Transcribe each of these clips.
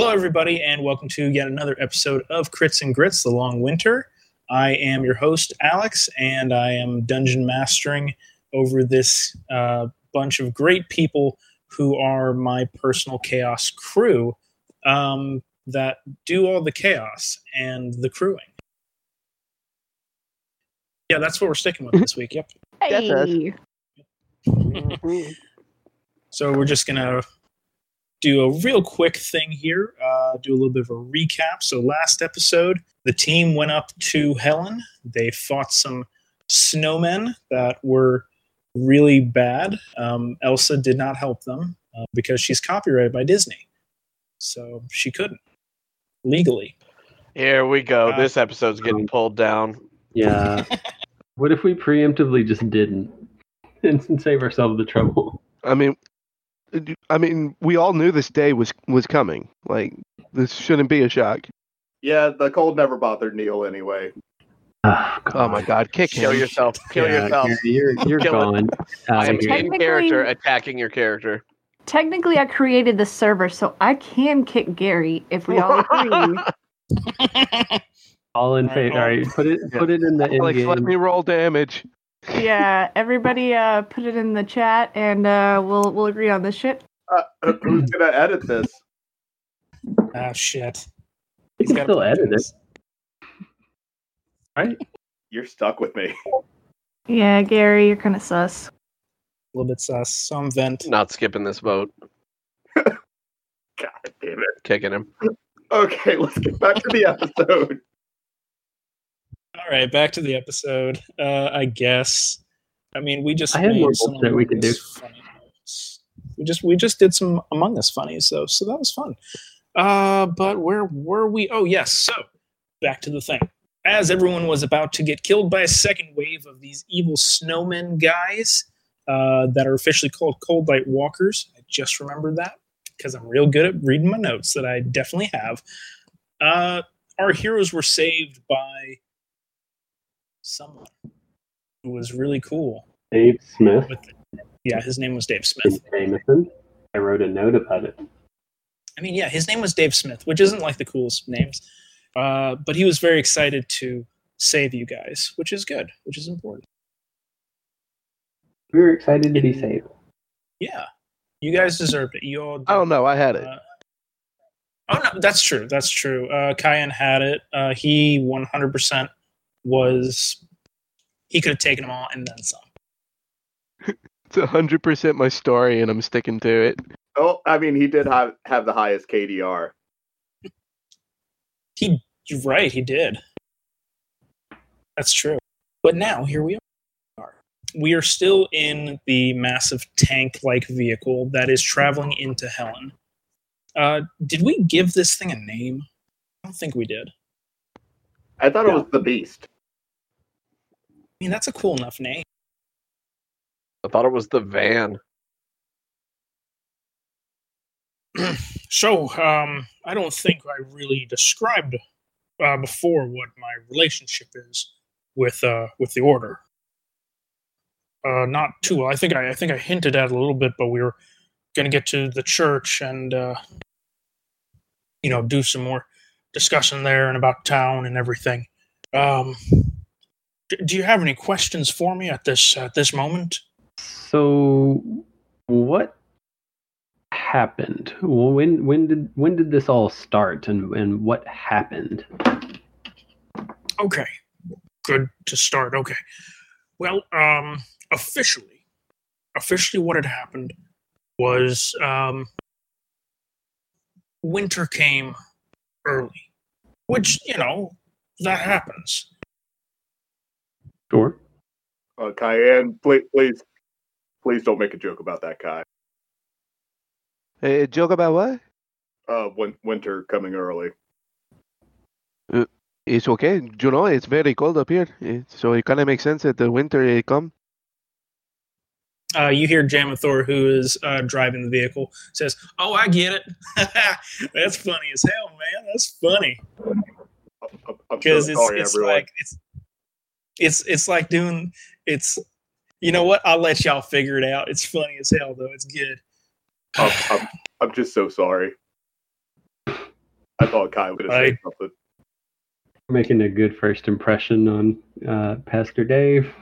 Hello, everybody, and welcome to yet another episode of Crits and Grits, The Long Winter. I am your host, Alex, and I am dungeon mastering over this uh, bunch of great people who are my personal chaos crew um, that do all the chaos and the crewing. Yeah, that's what we're sticking with this week. Yep. Hey. So we're just gonna do a real quick thing here, uh, do a little bit of a recap. So last episode, the team went up to Helen. They fought some snowmen that were really bad. Um, Elsa did not help them uh, because she's copyrighted by Disney, so she couldn't legally. Here we go. Uh, this episode's getting pulled down. Yeah. what if we preemptively just didn't and save ourselves the trouble? I mean, I mean, we all knew this day was was coming. Like, this shouldn't be a shock. Yeah, the cold never bothered Neil anyway. Oh, Oh my God, kick Kill him! yourself. Kill Yeah, yourself. You're, you're Kill it. Uh, gone. I'm in character attacking your character. Technically, I created the server, so I can kick Gary if we all agree. All in All right, favor. all- All right, put it put it in the end Alex, let me roll damage. Yeah, everybody, uh, put it in the chat, and uh, we'll we'll agree on this shit. Uh, who's gonna edit this? Ah, shit. You can gotta still put edit it, this- right? You're stuck with me. Yeah, Gary, you're kind of sus. A little bit sus. Some vent. Not skipping this vote. God damn it. Kicking him. Okay, let's get back to the episode. All right, back to the episode. Uh, I guess. I mean, we just I had more bullshit we could do. Funny. We just we just did some Among Us funnies though, so that was fun. Uh, but where were we? Oh yes, so back to the thing. As everyone was about to get killed by a second wave of these evil snowmen guys uh, that are officially called Cold Light Walkers, I just remembered that because I'm real good at reading my notes that I definitely have. Uh, our heroes were saved by someone who was really cool. Dave Smith With yeah, his name was Dave Smith. in Jameson. I wrote a note about it. I mean, yeah, his name was Dave Smith, which isn't like the coolest names, uh, but he was very excited to save you guys, which is good, which is important. We were excited to be saved. Yeah, you guys deserved it. You all. Did. I don't know. I had it. Uh, oh no, that's true. That's true. Uh, Kyan had it. Uh, he 100% was. He could have taken them all and then some. It's hundred percent my story, and I'm sticking to it. Oh, I mean, he did have have the highest KDR. He, you're right. He did. That's true. But now here we are. We are still in the massive tank-like vehicle that is traveling into Helen. Uh, did we give this thing a name? I don't think we did. I thought Yeah. it was the Beast. I mean, that's a cool enough name. I thought it was the van. So, um, I don't think I really described uh, before what my relationship is with uh, with the order. Uh, not too well. I think I, I think I hinted at it a little bit, but we were going to get to the church and uh, you know do some more discussion there and about town and everything. Um, do you have any questions for me at this at this moment? So, what happened? When when did when did this all start, and and what happened? Okay. Good to start. Okay. Well, um, officially, officially, what had happened was um, winter came early, which you know that happens. Sure. Uh, Cayenne, please, please, please don't make a joke about that guy. A joke about what? Uh, win- winter coming early. It's okay. You know, it's very cold up here, so it kind of makes sense that the winter eh, come. Uh, you hear Jamathor, who is uh, driving the vehicle, says, "Oh, I get it. That's funny as hell, man. That's funny." I'm, I'm because it's it's like it's it's it's like doing it's you know what I'll let y'all figure it out. It's funny as hell though. It's good. I'm, I'm, I'm just so sorry. I thought Kai was going to I- say something. Making a good first impression on uh, Pastor Dave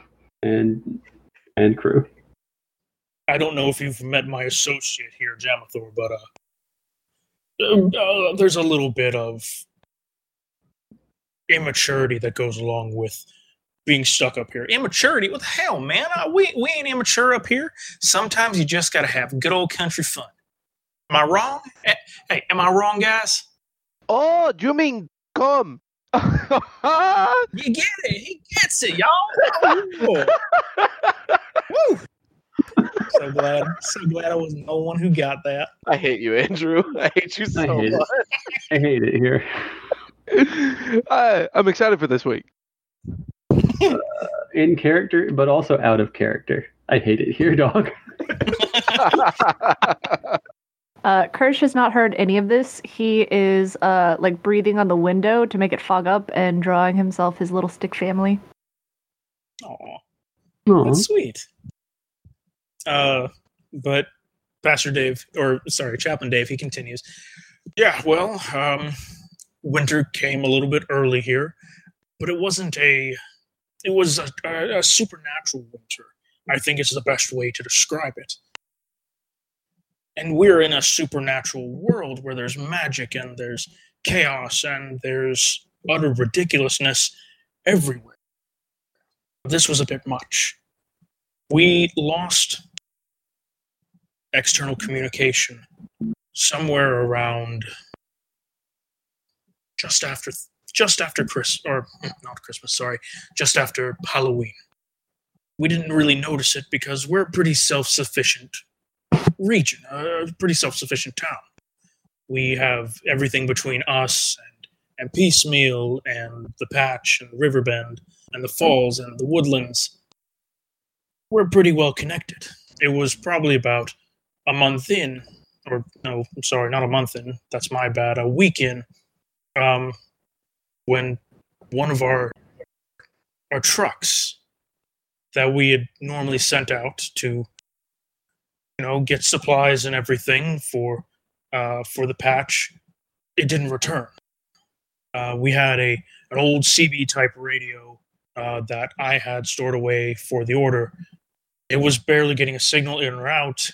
and and crew. I don't know if you've met my associate here, Jamathor, but uh, uh, there's a little bit of immaturity that goes along with being stuck up here. Immaturity? What the hell, man? Uh, we we ain't immature up here. Sometimes you just gotta have good old country fun. Am I wrong? Eh, Hey, am I wrong, guys? Oh, do you mean come? You get it. He gets it, y'all. Woo. Woo. So glad, so glad I was the only one who got that. I hate you, Andrew. I hate you so I hate it. I hate it here. I, I'm excited for this week. In character, but also out of character. I hate it here, dog. Uh, Kirsch has not heard any of this. He is uh, like breathing on the window to make it fog up and drawing himself his little stick family. Aw. Aw. That's sweet. Uh, but Pastor Dave, or sorry, Chaplain Dave, he continues. Yeah, well, um, winter came a little bit early here, but it wasn't a. It was a, a, supernatural winter. I think it's the best way to describe it. And we're in a supernatural world where there's magic and there's chaos and there's utter ridiculousness everywhere. This was a bit much we lost external communication somewhere around just after just after Chris or not Christmas, sorry, just after Halloween. We didn't really notice it because we're a pretty self-sufficient region, a pretty self-sufficient town. We have everything between us and and Piecemeal and the Patch and Riverbend and the Falls and the Woodlands we're pretty well connected. It was probably about a month in, or no, I'm sorry, not a month in. That's my bad. A week in, um, when one of our our trucks that we had normally sent out to, you know, get supplies and everything for uh, for the patch, it didn't return. Uh, we had a an old CB type radio uh, that I had stored away for the order. It was barely getting a signal in or out,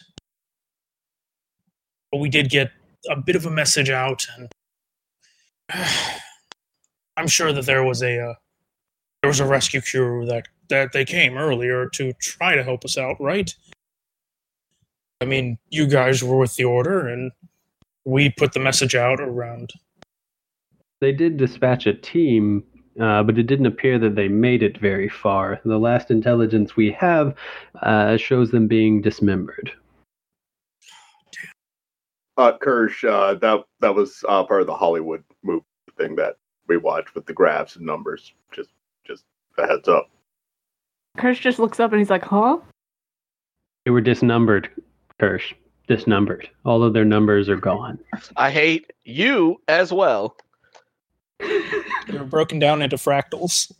but we did get a bit of a message out, and I'm sure that there was a uh, there was a rescue crew that that they came earlier to try to help us out, right? I mean, you guys were with the order, and we put the message out around They did dispatch a team, uh, but it didn't appear that they made it very far. The last intelligence we have uh, shows them being dismembered. Uh, Kirsch, uh, that that was uh, part of the Hollywood movie thing that we watched with the graphs and numbers. Just just a heads up. Kirsch just looks up and he's like, huh? They were disnumbered, Kirsch. Disnumbered. All of their numbers are gone. I hate you as well. they were broken down into fractals.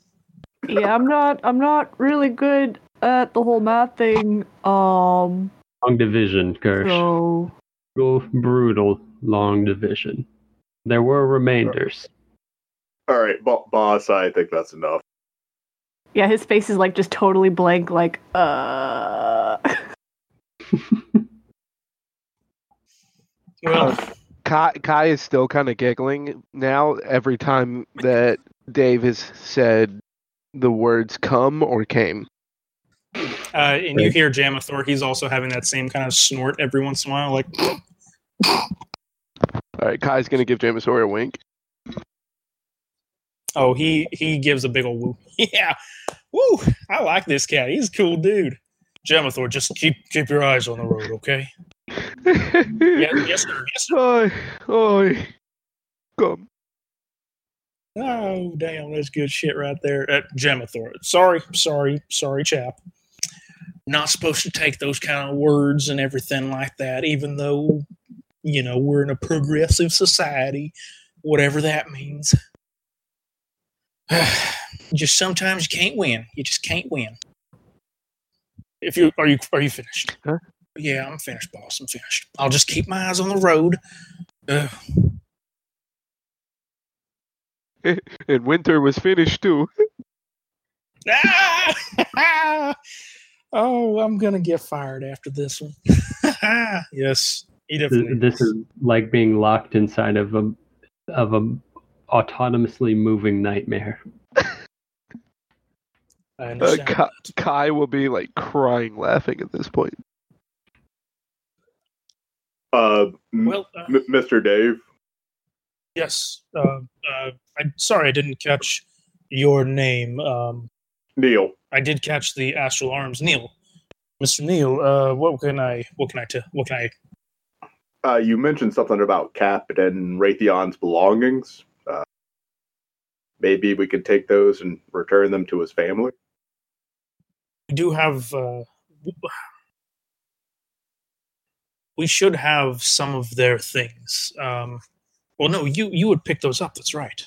yeah, I'm not I'm not really good at the whole math thing. Um Long division, Kirsch. so Brutal, brutal long division. There were remainders. All right, bo- boss. I think that's enough. yeah, his face is like just totally blank, like uh Well, Kai, Kai is still kind of giggling now every time that Dave has said the words come or came. uh, and you hear Jamathor. He's also having that same kind of snort every once in a while, like All right, Kai's going to give Jamathor a wink. Oh, he he gives a big old woo. Yeah, woo! I like this cat. He's a cool dude. Jamathor, just keep keep your eyes on the road, okay? Yeah, yes, sir. Yes, sir. Oi, oi, come. Oh, damn, that's good shit right there. Uh, Jamathor. Sorry, sorry, sorry, chap. Not supposed to take those kind of words and everything like that, even though you know we're in a progressive society, whatever that means. just sometimes you can't win. You just can't win. If you are you are you finished? Huh? Yeah, I'm finished, boss. I'm finished. I'll just keep my eyes on the road. Ugh. and winter was finished too. Ah! oh, I'm gonna get fired after this one. yes, he definitely. This is like being locked inside of a of a autonomously moving nightmare. Uh. Kai. Kai will be like crying, laughing at this point. Uh, m- Well, uh, M- Mr. Dave. yes. Uh, uh, I'm sorry, I didn't catch your name. Um, Neil. I did catch the astral arms, Neil. Mr. Neil, uh, what can I? What can I? T- what can I? Uh, you mentioned something about Cap and Raytheon's belongings. Maybe we could take those and return them to his family. We do have. Uh, we should have some of their things. Um, well, no, you you would pick those up. That's right.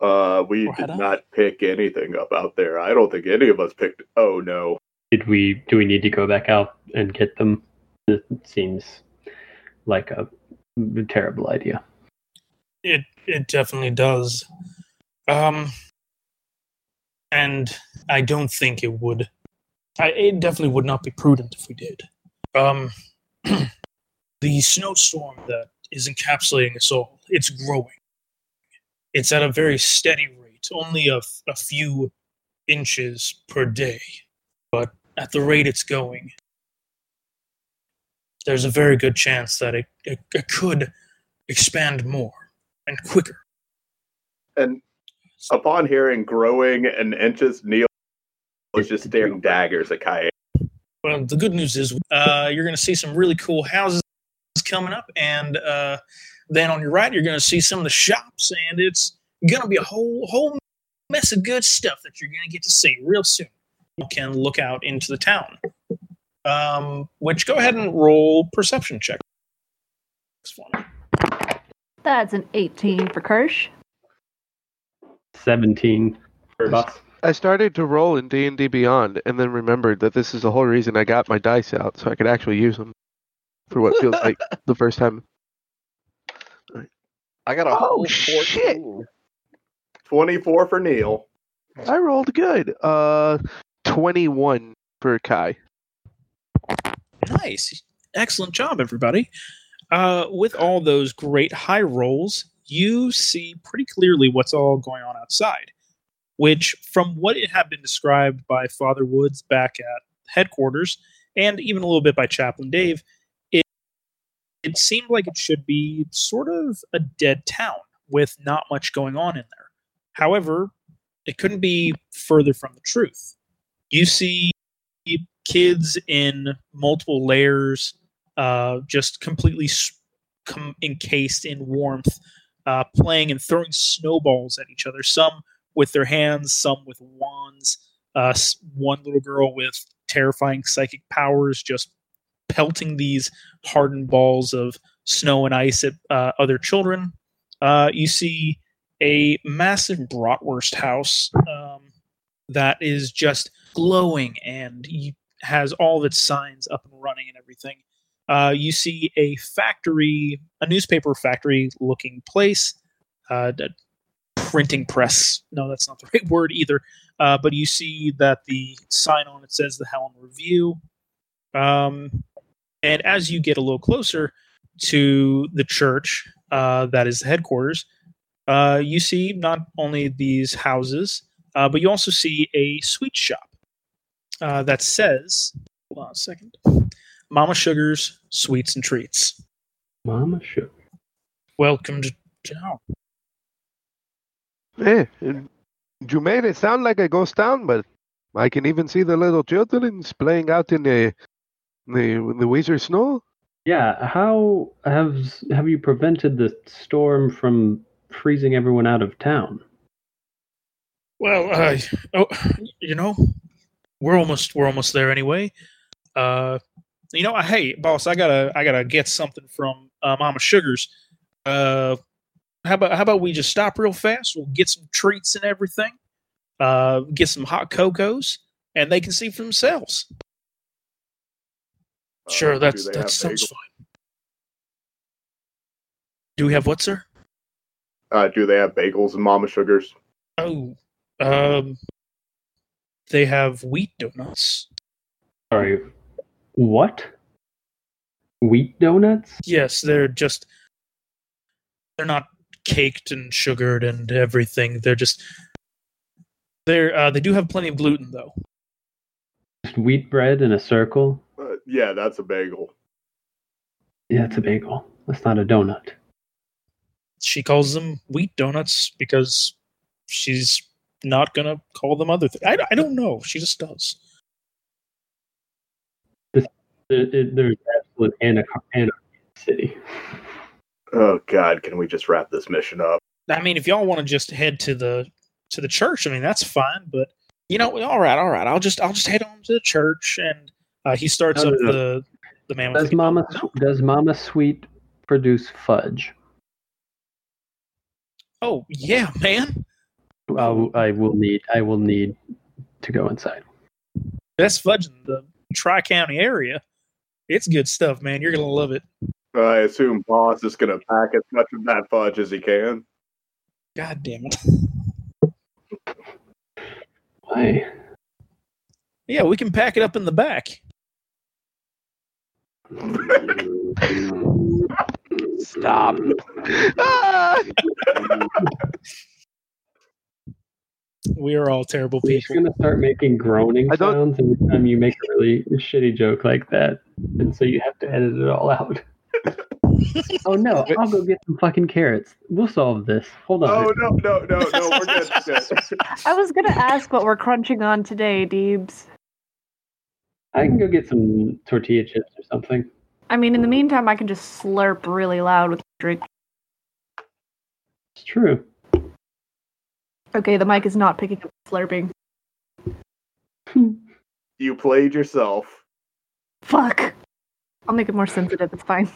Uh, we Or had did I? not pick anything up out there. I don't think any of us picked. Oh no. Did we? Do we need to go back out and get them? It seems like a terrible idea. It it definitely does. Um, and I don't think it would. I, it definitely would not be prudent if we did. Um, the snowstorm that is encapsulating us all, it's growing. It's at a very steady rate, only a, a few inches per day. But at the rate it's going, there's a very good chance that it, it, it could expand more and quicker. And upon hearing growing in inches, Neil was just staring daggers at Kai. Well, the good news is uh, you're going to see some really cool houses coming up, and uh, then on your right, you're going to see some of the shops, and it's going to be a whole whole mess of good stuff that you're going to get to see real soon. You can look out into the town. Um, which go ahead and roll perception check. That's an 18 for Kirsch. Seventeen for us. I started to roll in D and D Beyond, and then remembered that this is the whole reason I got my dice out, so I could actually use them for what feels like the first time. I got a Oh, whole shit. 24 for Neil. I rolled good. Uh, twenty-one for Kai. Nice. Excellent job, everybody. Uh, with all those great high rolls, you see pretty clearly what's all going on outside, which, from what it had been described by Father Woods back at headquarters, and even a little bit by Chaplain Dave, it, it seemed like it should be sort of a dead town with not much going on in there. However, it couldn't be further from the truth. You see kids in multiple layers, uh, just completely com- encased in warmth, uh, playing and throwing snowballs at each other. Some with their hands, some with wands. Uh, one little girl with terrifying psychic powers, just pelting these hardened balls of snow and ice at uh, other children. Uh, you see a massive bratwurst house um, that is just glowing and has all of its signs up and running and everything. Uh, you see a factory, a newspaper factory looking place, uh, printing press. No, that's not the right word either. Uh, but you see that the sign on it says the Helen Review. Um, and as you get a little closer to the church uh, that is the headquarters, uh, you see not only these houses, uh, but you also see a sweet shop that says, hold on a second, Mama Sugar's Sweets and Treats. Mama sugar. Welcome to town. And you made it sound like a ghost town, but I can even see the little children playing out in the the the winter snow. Yeah. How have have you prevented the storm from freezing everyone out of town? Well, uh, oh, you know, we're almost we're almost there anyway. Uh, you know, I, hey, boss, I gotta I gotta get something from uh, Mama Sugar's. Uh, how about how about we just stop real fast? We'll get some treats and everything. Uh, get some hot cocos, and they can see for themselves. Uh, Sure, do that's that sounds bagels? fine. Do we have what, sir? Uh, do they have bagels and Mama Sugars? Oh, um, they have wheat donuts. Sorry, what? Wheat donuts? Yes, they're just they're not caked and sugared and everything. They're just they're uh, they do have plenty of gluten though. Just wheat bread in a circle? Uh, yeah, that's a bagel. Yeah, it's a bagel. That's not a donut. She calls them wheat donuts because she's not gonna call them other things. I, I don't know. She just does. There- there- there's absolute anarchy in the city. Oh God, can we just wrap this mission up? I mean, if y'all want to just head to the to the church, I mean that's fine. But you know, all right, all right. I'll just I'll just head on to the church, and uh, he starts No, up no, no. the the mammoth. Does Mama No. Does Mama Sweet produce fudge? Oh yeah, man. I will- I will need. I will need to go inside. Best fudge in the Tri County area. It's good stuff, man. You're gonna love it. I assume Boss is going to pack as much of that fudge as he can. God damn it. I Yeah, we can pack it up in the back. Stop. Ah! We are all terrible I'm just gonna start making groaning I don't- sounds every time you make a really shitty joke like that, and so you have to edit it all out. oh no! I'll go get some fucking carrots. We'll solve this. Hold on. Oh no, no, no, no, we're good. good. I was gonna ask what we're crunching on today, Deebs. I can go get some tortilla chips or something. I mean, in the meantime, I can just slurp really loud with drink. It's true. Okay, the mic is not picking up slurping. You played yourself. Fuck. I'll make it more sensitive. It's fine.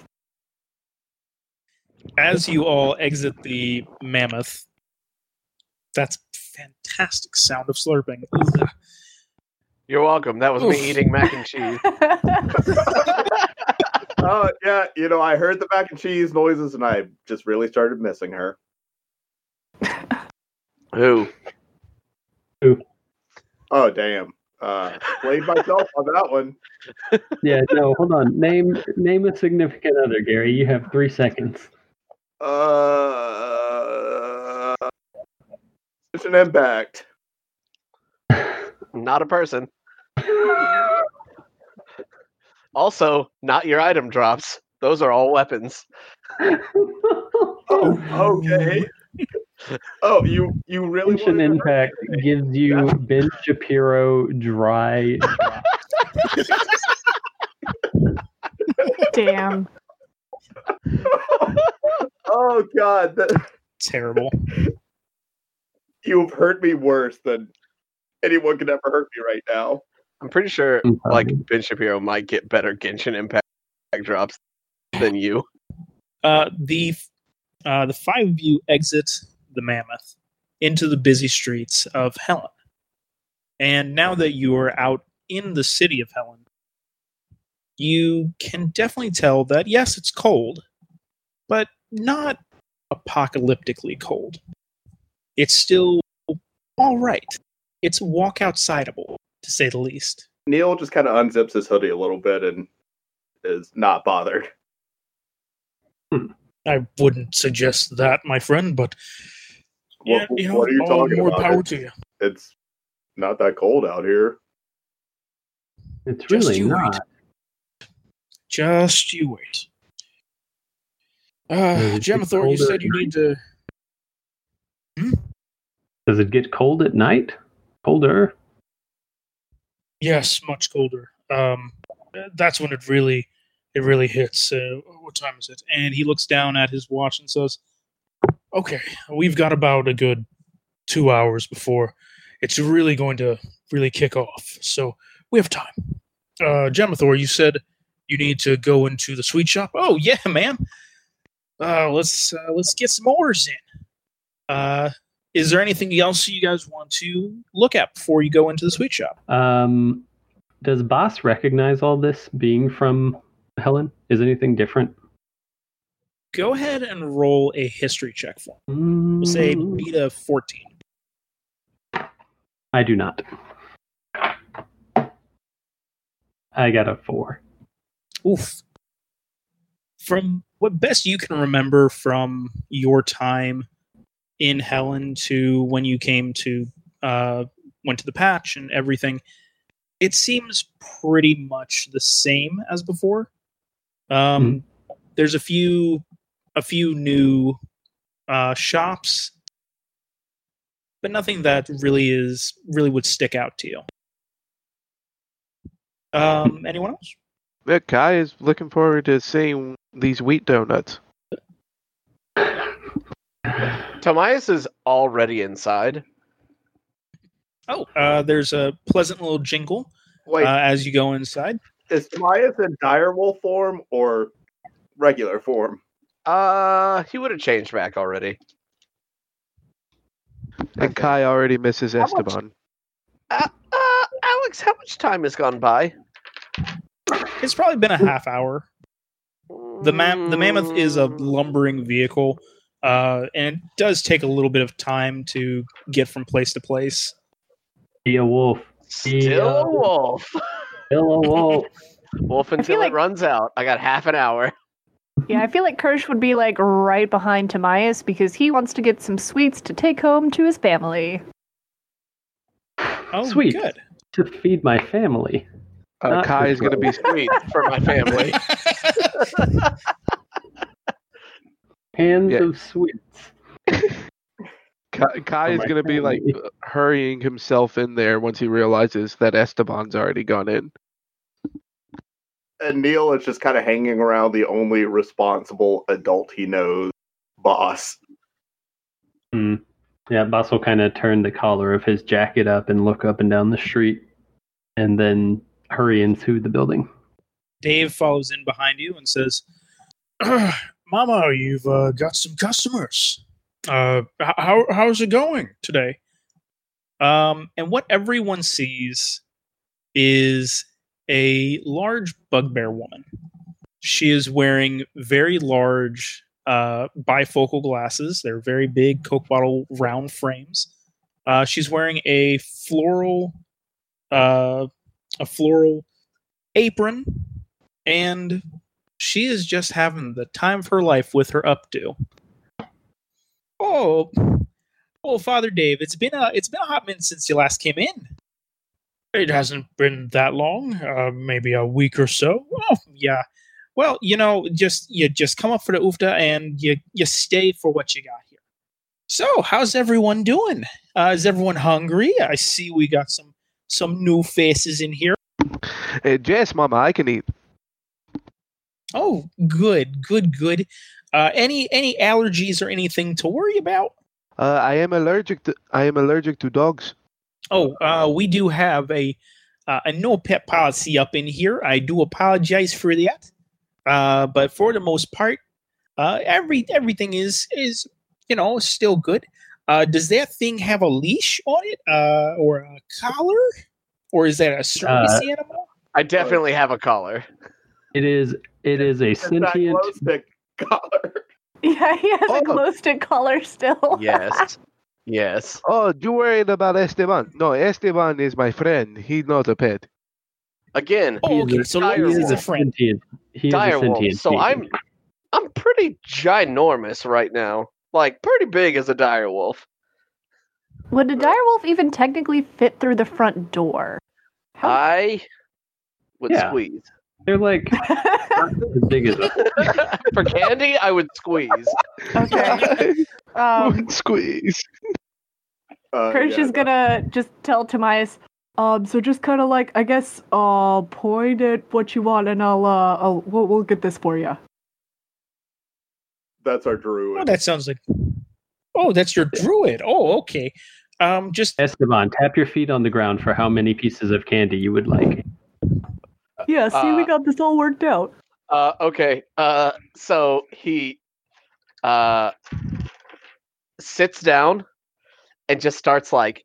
As you all exit the mammoth, that's fantastic sound of slurping. Ugh. You're welcome. That was Oof. me eating mac and cheese. Oh yeah, you know, I heard the mac and cheese noises and I just really started missing her. Who? Who? Oh damn. Uh played myself on that one. Yeah. No. Hold on. Name name a significant other, Gary. You have three seconds. Uh it's an impact. Not a person. Also, not your item drops. Those are all weapons. Oh, okay. Oh, you you really Tension wanted to hurt Impact gives you Ben Shapiro dry. Damn. Oh god, that, Terrible. you've hurt me worse than anyone could ever hurt me right now. I'm pretty sure like Ben Shapiro might get better Genshin Impact drops than you. Uh, the uh, the five of you exit the mammoth into the busy streets of Helen, and now that you are out in the city of Helen, you can definitely tell that yes, it's cold, but not apocalyptically cold. It's still all right. It's walk outsideable, to say the least. Neil just kind of unzips his hoodie a little bit and is not bothered. Hmm. I wouldn't suggest that, my friend, but What- you know, what are you talking more about? power to you. It's not that cold out here. It's Just really you not. wait. Just you wait. Uh, Does it get Jamathor, you said you need to. Does it get cold at night? Colder. Yes, much colder. Um, that's when it really, it really hits. Uh, what time is it? And he looks down at his watch and says, "Okay, we've got about a good two hours before it's really going to really kick off. So we have time." Uh, Jamathor, you said you need to go into the sweet shop. Oh yeah, man. Uh, let's uh, let's get some orders in. Uh, is there anything else you guys want to look at before you go into the sweet shop? Um, does Boss recognize all this being from Helen? Is anything different? Go ahead and roll a history check for me. We'll say beat a 14. I do not. I got a four. Oof. From what best you can remember from your time in Helen to when you came to uh, went to the patch and everything, it seems pretty much the same as before. Um, There's a few a few new uh, shops, but nothing that really is really would stick out to you. Um, anyone else? Yeah, Kai is looking forward to seeing these wheat donuts. Tomias is already inside. Oh, uh, there's a pleasant little jingle Wait, uh, as you go inside. is Tomias in direwolf form or regular form? Uh, he would have changed back already. And Kai already misses How much- Esteban. Uh, uh, Alex, how much time has gone by? It's probably been a half hour. The mam- the mammoth is a lumbering vehicle, uh, and it does take a little bit of time to get from place to place. Be a wolf. Still a wolf. Still a wolf. Wolf until like- it runs out. I got half an hour. Yeah, I feel like Kirsch would be like right behind Tamias because he wants to get some sweets to take home to his family. Oh, Sweet. good. to feed my family. Uh, Kai is going to be Sweet for my family. Hands Yeah. of sweets. Kai, Kai is going to be like hurrying himself in there once he realizes that Esteban's already gone in. And Neil is just kind of hanging around the only responsible adult he knows, boss. Hmm. Yeah, Boss will kind of turn the collar of his jacket up and look up and down the street, and then hurry into the building. Dave follows in behind you and says, "Mama, you've uh, got some customers. Uh, how how's it going today?" Um, and what everyone sees is a large bugbear woman. She is wearing very large uh, bifocal glasses. They're very big Coke bottle round frames. Uh, she's wearing a floral, uh, a floral apron and she is just having the time of her life with her updo. Oh, oh, Father Dave, it's been a it's been a hot minute since you last came in. It hasn't been that long, uh, maybe a week or so. Oh, yeah. Well, you know, just you just come up for the ufta and you you stay for what you got here. So, how's everyone doing? Uh, is everyone hungry? I see we got some some new faces in here. Uh, yes, Mama, I can eat. Oh, good, good, good. Uh, any any allergies or anything to worry about? Uh, I am allergic to I am allergic to dogs. Oh, uh, we do have a uh, a no pet policy up in here. I do apologize for that, uh, but for the most part, uh, every everything is is you know still good. Uh, does that thing have a leash on it, uh, or a collar, or is that a service Uh, animal? I definitely have a collar. It is. It is a It's sentient. stick collar. Yeah, he has Oh. a glow stick collar still. Yes. Yes. Oh, you worried about Esteban? No, Esteban is my friend. He's not a pet. Again, Oh, okay. is So dire Louise He is is a a friend. sentient. He is a dire wolf. sentient. So I'm. I'm pretty ginormous right now. Like pretty big as a dire wolf. Would a direwolf even technically fit through the front door? How- I would Yeah. squeeze. They're like as big as For candy, I would squeeze. okay. Um, One squeeze. Uh, Kirsch yeah, is gonna just tell Tamias, um, so just kind of like, I guess, uh, point at what you want and I'll, uh, I'll, we'll, we'll get this for you. That's our druid. Oh, druid. that sounds like. Oh, that's your druid. Oh, okay. Um, just Esteban. Tap your feet on the ground for how many pieces of candy you would like. Yeah, see, we Uh, got this all worked out. Uh, okay. Uh, so he uh sits down and just starts like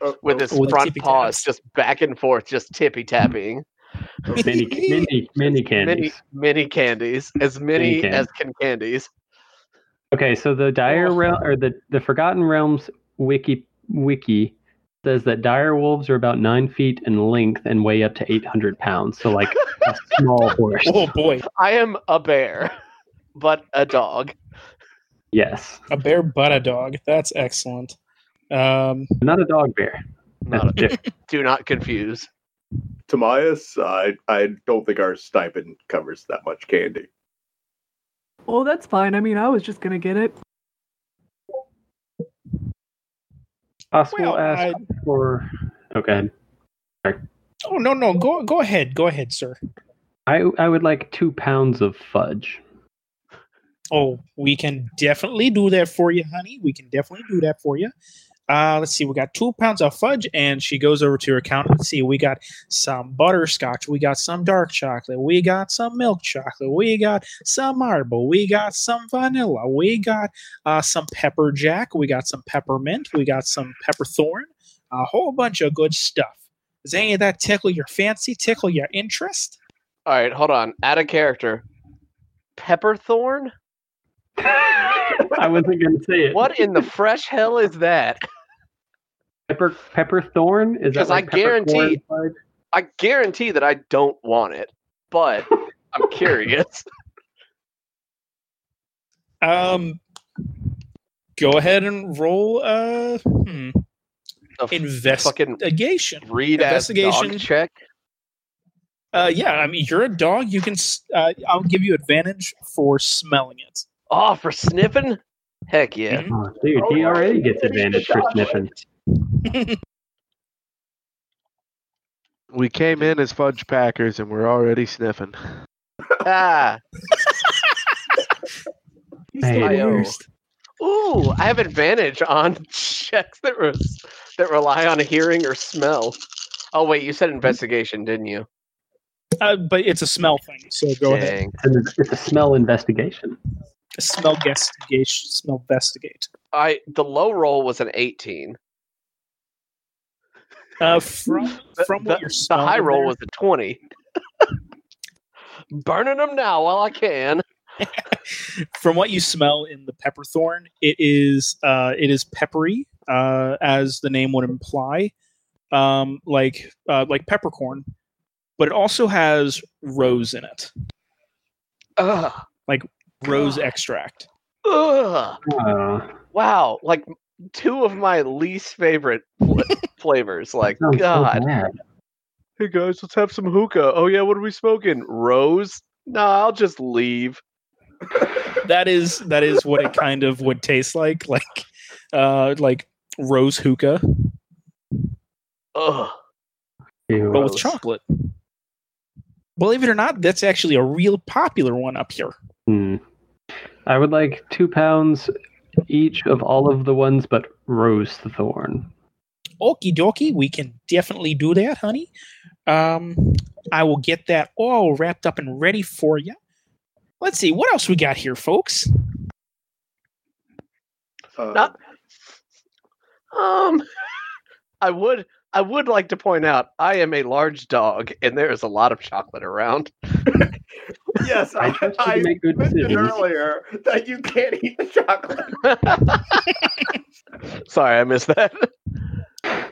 Oh, with oh, his Oh, the front paws just back and forth, just tippy tapping. Mini, mini, mini candies. Mini mini candies, as many Mini as can candies. Okay, so the dire Oh. realm or the the Forgotten Realms wiki wiki says that dire wolves are about nine feet in length and weigh up to eight hundred pounds. So like a small horse. Oh boy, I am a bear, but a dog. Yes, a bear but a dog. That's excellent. Um, not a dog bear. Not a, different. do not confuse. Tobias, I I don't think our stipend covers that much candy. Oh, that's fine. I mean, I was just gonna get it. Possible Well, ask for. Okay, oh no, no, go go ahead, go ahead, sir. I I would like two pounds of fudge. Oh, we can definitely do that for you, honey. We can definitely do that for you. Uh, let's see, we got two pounds of fudge, and she goes over to her counter. Let's see, we got some butterscotch, we got some dark chocolate, we got some milk chocolate, we got some marble, we got some vanilla, we got uh, some pepper jack, we got some peppermint, we got some pepperthorn, a whole bunch of good stuff. Does any of that tickle your fancy, tickle your interest? All right, hold on. Add a character. Pepperthorn? I wasn't going to say it. What in the fresh hell is that? Pepper pepperthorn? Is that 'Cause I like peppercorn guarantee- I guarantee that I don't want it, but I'm curious. Um, go ahead and roll uh hmm, A f- investigation. read investigation. dog check. Uh, yeah, I mean you're a dog. You can. Uh, I'll give you advantage for smelling it. Oh, for sniffing? Heck yeah. Oh, dude, he already gets advantage for sniffing. We came in as fudge packers and we're already sniffing. Ah. Hey, the worst. Ooh, I have advantage on checks that re- that rely on hearing or smell. Oh wait, you said investigation, didn't you? Uh, but it's a smell thing, so go ahead. Dang. And it's, it's a smell investigation. Smell investigation. Smell investigate. I the low roll was an 18. Uh, from from the- what you're the high roll there- was a 20. Burning them now while I can. from what you smell in the pepperthorn, it is uh, it is peppery, uh, as the name would imply, um, like uh, like peppercorn, but it also has rose in it, Ugh. Rose God. extract. Ugh. Uh, Wow, like two of my least favorite fl- flavors. Like sounds so God. Hey guys, let's have some hookah. Oh yeah, what are we smoking? Rose? No, I'll just leave. That is that is what it kind of would taste like, like uh, like rose hookah, Ugh. Ew. but with Gross. chocolate. Believe it or not, that's actually a real popular one up here. Hmm. I would like two pounds each of all of the ones but rose the thorn. Okie dokie, we can definitely do that, honey. Um, I will get that all wrapped up and ready for you. Let's see what else we got here, folks. Uh, Not- Um, I would I would like to point out I am a large dog and there is a lot of chocolate around. yes, I I, trust I good mentioned decisions. earlier that you can't eat the chocolate. Sorry, I missed that.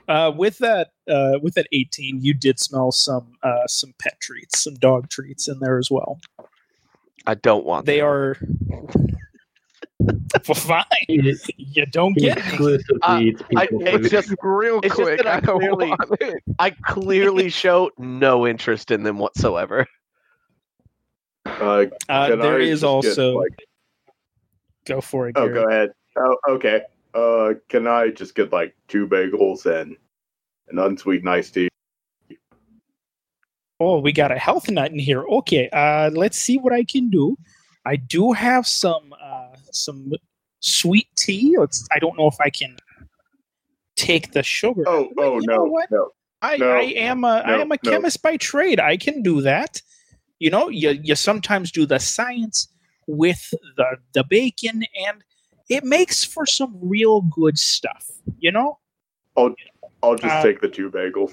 Uh, with that, uh, with that eighteen, you did smell some uh, some pet treats, some dog treats in there as well. I don't want. They them. are well, fine. He, You don't get me. exclusively Uh, eats I, it's just Real It's quick, that I I clearly- I clearly show no interest in them whatsoever. Uh, Uh, can there I is just get, also like, go for it. oh, Gary. go ahead. Oh, okay. Uh, can I just get like two bagels and an unsweetened iced tea? Oh, we got a health nut in here. Okay, uh, let's see what I can do. I do have some uh, some sweet tea. Let's, I don't know if I can take the sugar. Oh, But oh you no, know what? no. I, no, I am a I no, am a no. chemist by trade. I can do that. You know, you you sometimes do the science with the the bacon, and it makes for some real good stuff. You know. I'll just Uh, take the two bagels.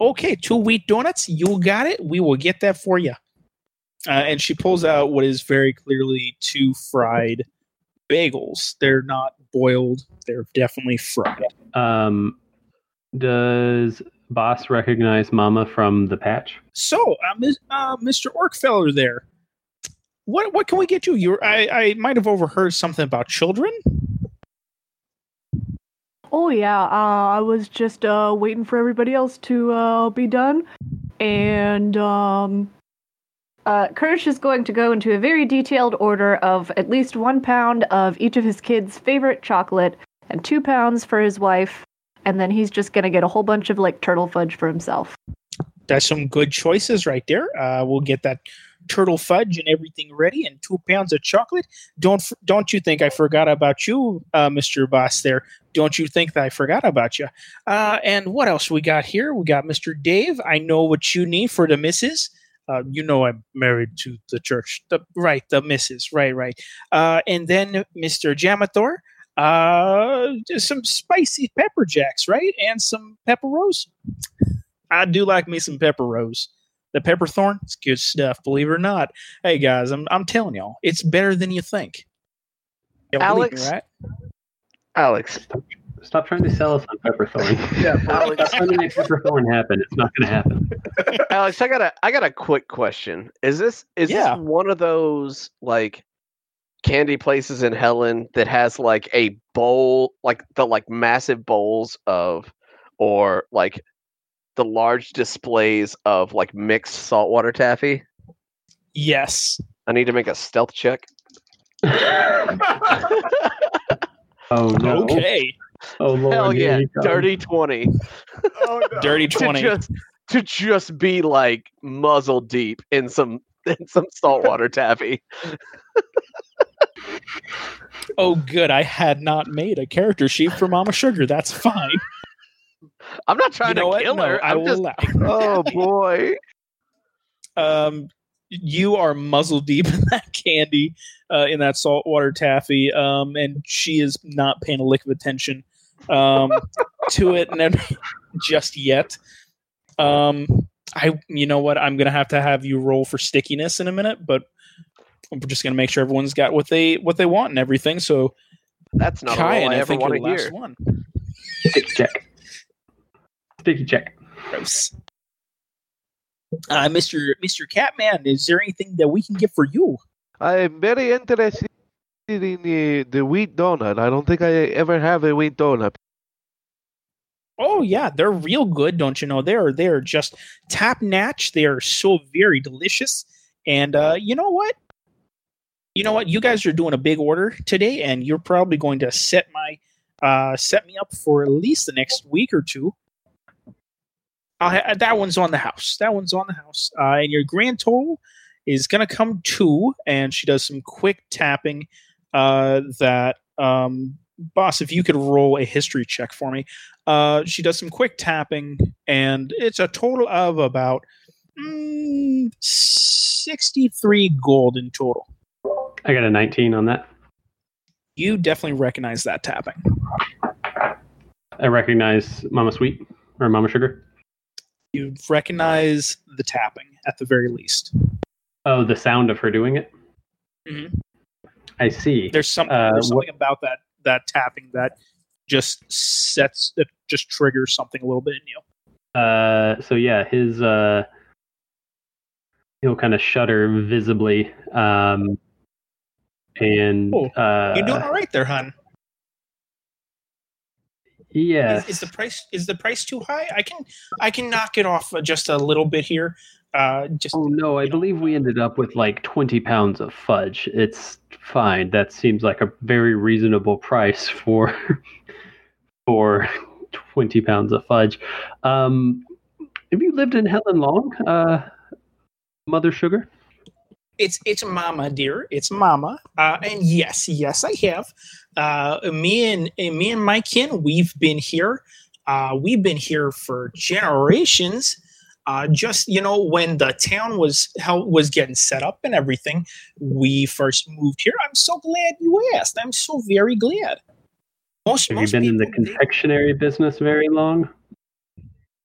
Okay, two wheat donuts. You got it. We will get that for you. Uh, and she pulls out what is very clearly two fried bagels. They're not boiled. They're definitely fried. Um, does Boss recognize Mama from the patch? So, uh, uh, Mr. Orkfeller, there. What what can we get you? You I I might have overheard something about children. Oh yeah, uh, I was just uh, waiting for everybody else to uh, be done, and um, uh, Kirsch is going to go into a very detailed order of at least one pound of each of his kids' favorite chocolate, and two pounds for his wife, and then he's just gonna get a whole bunch of like turtle fudge for himself. That's some good choices right there. Uh, we'll get that turtle fudge and everything ready, and two pounds of chocolate. Don't don't you think I forgot about you, uh, Mister Boss? There. Don't you think that I forgot about you? Uh, and what else we got here? We got Mister Dave. I know what you need for the missus. Uh, you know I'm married to the church. The, right, the missus. Right, right. Uh, and then Mister Jamathor. Uh, some spicy pepper jacks, right? And some pepper rose. I do like me some pepper rose. The pepper thorn, it's good stuff, believe it or not. Hey guys, I'm I'm telling y'all, it's better than you think. You don't me, Alex? right? Alex, Stop trying to sell us on Pepperthorn. Alex, Stop trying to make Pepperthorn happen. It's not going to happen. Alex, I got a I got a quick question. Is this is Yeah. this one of those like candy places in Helen that has like a bowl, like the like massive bowls of, or like the large displays of like mixed saltwater taffy? Yes. I need to make a stealth check. Oh no! Okay. Oh lord! Hell yeah, he comes. dirty twenty. Oh, no. Dirty to twenty. just to just be like muzzle deep in some in some saltwater taffy. Oh good. I had not made a character sheet for Mama Sugar. That's fine. I'm not trying you know to what? kill No, her. I I'm will just allow. Oh boy. um, you are muzzle deep in that candy, uh, in that saltwater taffy, um, and she is not paying a lick of attention um, to it, and just yet. Um, I, you know what? I'm gonna have to have you roll for stickiness in a minute, but we're just gonna make sure everyone's got what they what they want and everything. So, that's not Kai, a role I I ever think want to the last hear. one. Sticky check. Sticky check. Gross. Uh, Mr. Mr. Catman, is there anything that we can get for you? I'm very interested in the, the wheat donut. I don't think I ever have a wheat donut. Oh yeah, they're real good, don't you know? They're they're just top notch. They are so very delicious. And uh, you know what? You know what? You guys are doing a big order today, and you're probably going to set my uh, set me up for at least the next week or two. I'll ha- that one's on the house. That one's on the house. Uh, and your grand total is going to come to, and she does some quick tapping. Uh, that um, boss, if you could roll a history check for me. Uh, she does some quick tapping, and it's a total of about mm, 63 gold in total. I got a 19 on that. You definitely recognize that tapping. I recognize Mama Sweet or Mama Sugar. You recognize the tapping at the very least. Oh, the sound of her doing it. Mhm. I see. There's something, Uh, there's something about that that tapping that just sets that just triggers something a little bit in you. Uh, so yeah, his uh, he'll kind of shudder visibly. Um, and Oh, uh, You're doing all right there, hun. Yes, Is, is the price is the price too high? I can I can knock it off uh, just a little bit here. Uh, just Oh no, I believe we ended up with like 20 pounds of fudge. It's fine. That seems like a very reasonable price for for 20 pounds of fudge. Um, have you lived in Helen long, uh, Mother Sugar? it's it's mama dear it's mama uh, and yes yes i have uh, me and and me and my kin we've been here uh, we've been here for generations uh, just you know when the town was how was getting set up and everything we first moved here i'm so glad you asked i'm so very glad most, Have you most been in the confectionery business very long?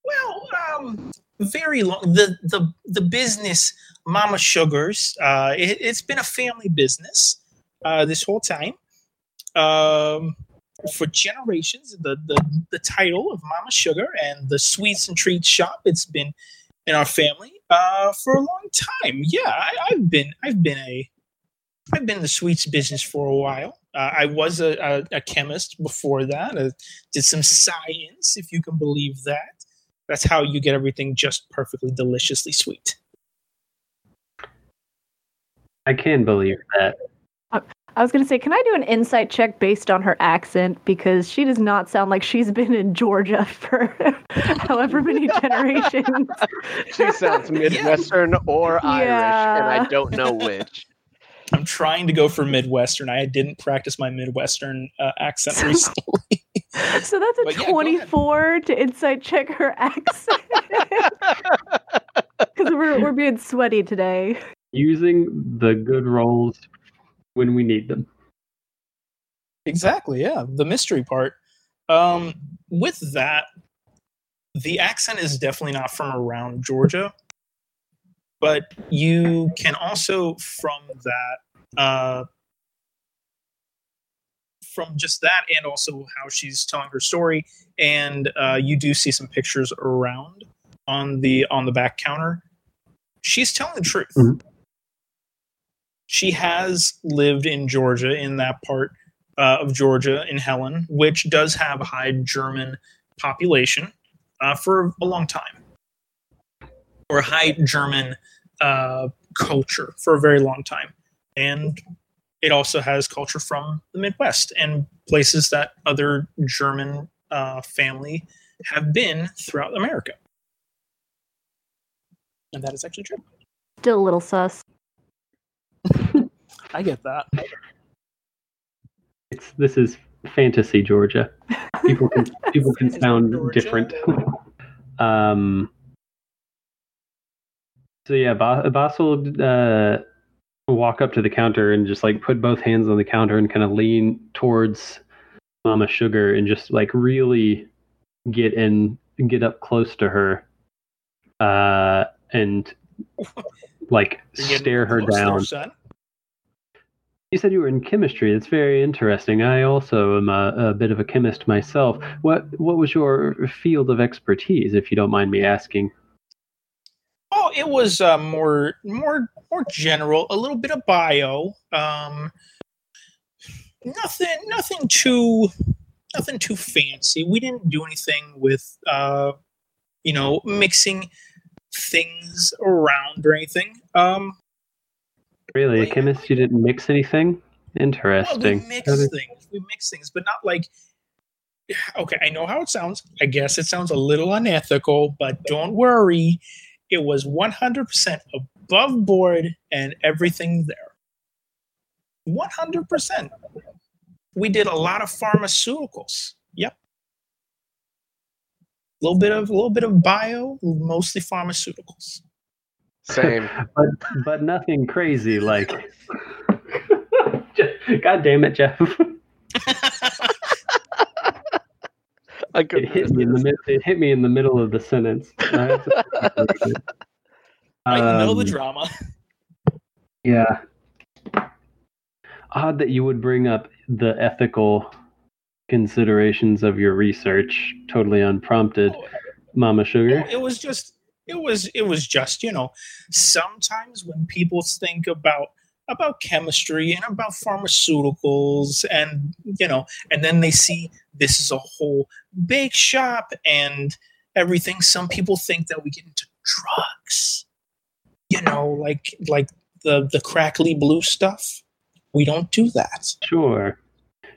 well, um very long. The the the business Mama Sugars. Uh, it, it's been a family business uh, this whole time. Um, for generations, the, the the title of Mama Sugar and the sweets and treats shop. It's been in our family uh, for a long time. Yeah, I, I've been I've been a I've been in the sweets business for a while. Uh, I was a, a, a chemist before that. I did some science, if you can believe that. That's how you get everything just perfectly deliciously sweet. I can believe that. I was going to say, can I do an insight check based on her accent? Because she does not sound like she's been in Georgia for however many generations. She sounds Midwestern or Irish, and I don't know which. I'm trying to go for Midwestern. I didn't practice my Midwestern uh, accent recently. So that's a But yeah, 24 to insight check her accent. Because we're, we're being sweaty today. Using the good rolls when we need them. Exactly, yeah. The mystery part. Um, with that, the accent is definitely not from around Georgia, but you can also, from that, uh, from just that, and also how she's telling her story, and uh, you do see some pictures around on the on the back counter. She's telling the truth. Mhm. She has lived in Georgia, in that part uh, of Georgia in Helen, which does have a high German population uh, for a long time, or high German uh, culture for a very long time. And it also has culture from the Midwest and places that other German uh, family have been throughout America. And that is actually true. Still a little sus. I get that. It's this is fantasy Georgia. People can people can sound Georgia. different. um. So yeah, Ba- Basil uh, walk up to the counter and just like put both hands on the counter and kind of lean towards Mama Sugar and just like really get in, get up close to her, uh, and like stare her down. son. You said you were in chemistry. That's very interesting. I also am a, a bit of a chemist myself. What what was your field of expertise, if you don't mind me asking? Oh, it was uh, more more more general, a little bit of bio. Um, nothing nothing too nothing too fancy. We didn't do anything with uh, you know mixing things around or anything. Um, Really, chemist? You didn't mix anything? well, we Interesting. mix things. We mix things, but not like. Okay, I know how it sounds. I guess it sounds a little unethical, but don't worry. It was 100% above board and everything there. 100%. We did a lot of pharmaceuticals. Yep. A little bit of a little bit of bio, mostly pharmaceuticals. Same. but but nothing crazy like. God damn it, Jeff! I It hit me in the mid- it hit me in the middle of the sentence. That's- I know the Um, drama. Yeah. Odd that you would bring up the ethical considerations of your research totally unprompted, Oh, Mama Sugar. it was just it was it was just you know sometimes when people think about about chemistry and about pharmaceuticals and you know and then they see this is a whole bake shop and everything some people think that we get into drugs you know like like the the crackly blue stuff we don't do that Sure.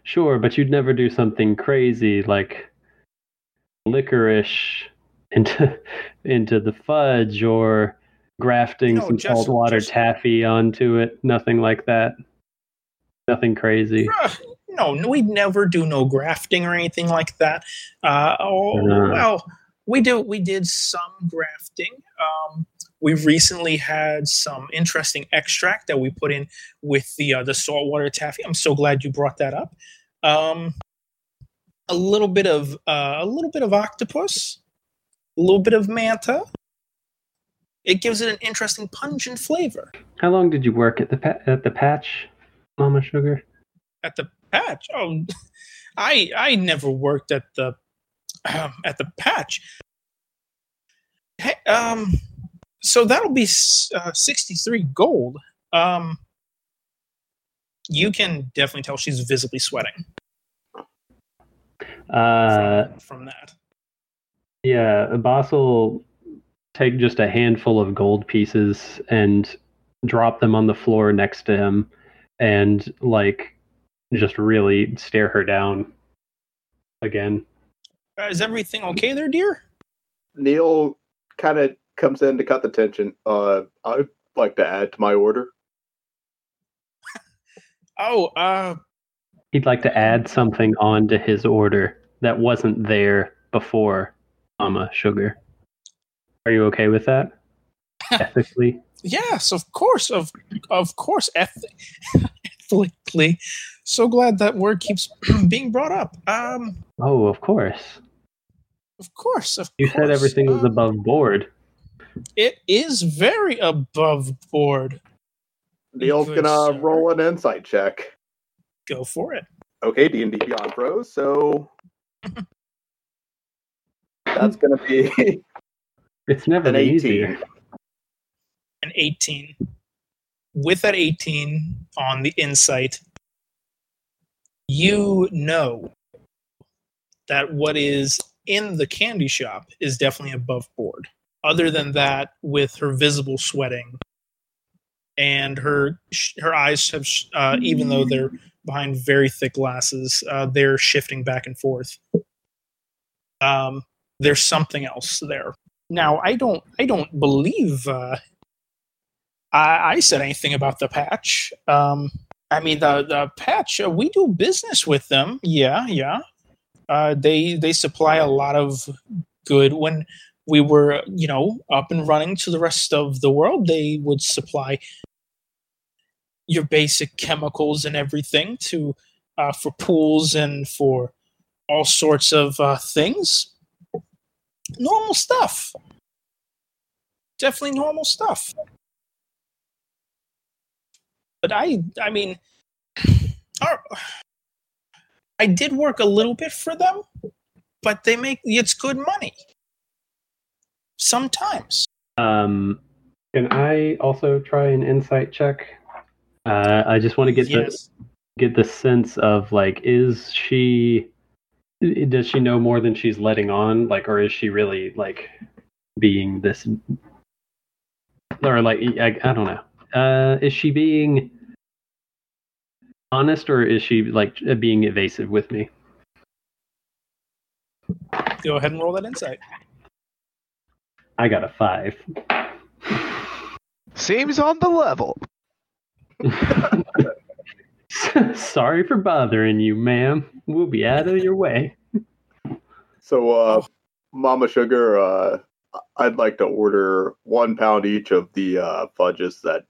Sure, but you'd never do something crazy like licorice into into the fudge or grafting No, some just- water just- taffy onto it. Nothing like that. Nothing crazy. Bruh, no, no, we'd never do no grafting or anything like that. Uh, oh, Uh. well, we do. We did some grafting. Um, we've recently had some interesting extract that we put in with the uh, the saltwater taffy. I'm so glad you brought that up. Um, a little bit of uh, a little bit of octopus, a little bit of manta. It gives it an interesting pungent flavor. How long did you work at the pa- at the patch, Mama Sugar? At the patch, oh, I I never worked at the um, at the patch. Hey, um, so that'll be uh, sixty three gold. Um, you can definitely tell she's visibly sweating Uh, from, from that. Yeah, Boss will take just a handful of gold pieces and drop them on the floor next to him, and like just really stare her down again. Uh, is everything okay there, dear? Neil kind of comes in to cut the tension. Uh, I'd like to add to my order. Oh, uh, He'd like to add something on to his order that wasn't there before, Mama Sugar. Are you okay with that? Ethically? yes, of course, of of course, eth- ethically. So glad that word keeps being brought up. Um, Oh, of course. of course, of You course. said everything was Um, above board. It is very above board. Neil's Good gonna sir. roll an insight check. Go for it. Okay, D and D Beyond Pros. So that's gonna be It's never an been eighteen. easier. An 18. With that 18 on the insight, you know that what is in the candy shop is definitely above board. Other than that, with her visible sweating and her her eyes have, uh, even though they're behind very thick glasses, uh, they're shifting back and forth. Um, there's something else there. Now, I don't, I don't believe uh, I, I said anything about the patch. Um, I mean, the the patch. Uh, we do business with them. Yeah, yeah. Uh, they they supply a lot of good. When we were, you know, up and running to the rest of the world, they would supply your basic chemicals and everything to uh, for pools and for all sorts of uh, things. Normal stuff. Definitely normal stuff but I I mean our- I did work a little bit for them, but they make it's good money. Sometimes. Um, can I also try an insight check? Uh, I just want to get yes. the get the sense of like, is she? Does she know more than she's letting on? Like, or is she really like being this? Or like, I, I don't know. Uh, is she being honest, or is she like being evasive with me? Go ahead and roll that insight. I got a five. Seems on the level. Sorry for bothering you, ma'am. We'll be out of your way. so. Uh, Mama Sugar, uh, I'd like to order one pound each of the uh, fudges that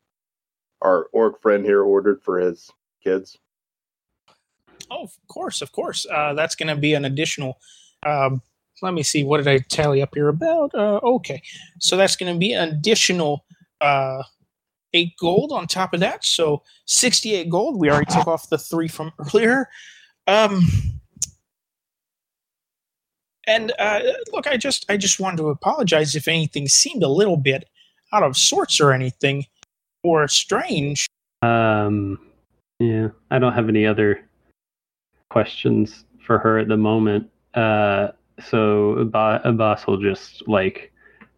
our orc friend here ordered for his kids. Oh, of course, of course. Uh, that's going to be an additional. Um, let me see. What did I tally up here about? Uh, okay, so that's going to be an additional uh, eight gold on top of that. So sixty-eight gold. We already took off the three from earlier. Um, and uh, look, I just I just wanted to apologize if anything seemed a little bit out of sorts or anything or strange. Um, yeah, I don't have any other questions for her at the moment. Uh, so Ba- Abbas will just like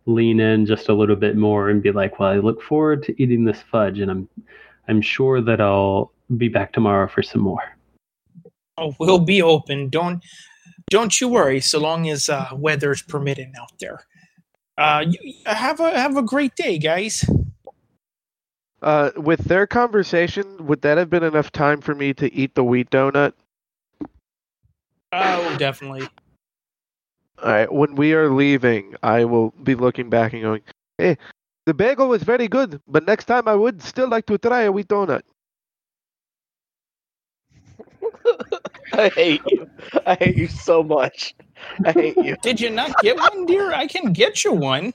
lean in just a little bit more and be like, "Well, I look forward to eating this fudge, and I'm I'm sure that I'll be back tomorrow for some more." Oh, we'll be open. Don't don't you worry. So long as uh, weather's permitting out there. Uh, you, have a have a great day, guys. Uh, with their conversation, would that have been enough time for me to eat the wheat donut? Oh, definitely. All right. When we are leaving, I will be looking back and going, "Hey, the bagel was very good, but next time I would still like to try a wheat donut." I hate you. I hate you so much. I hate you. Did you not get one, dear? I can get you one.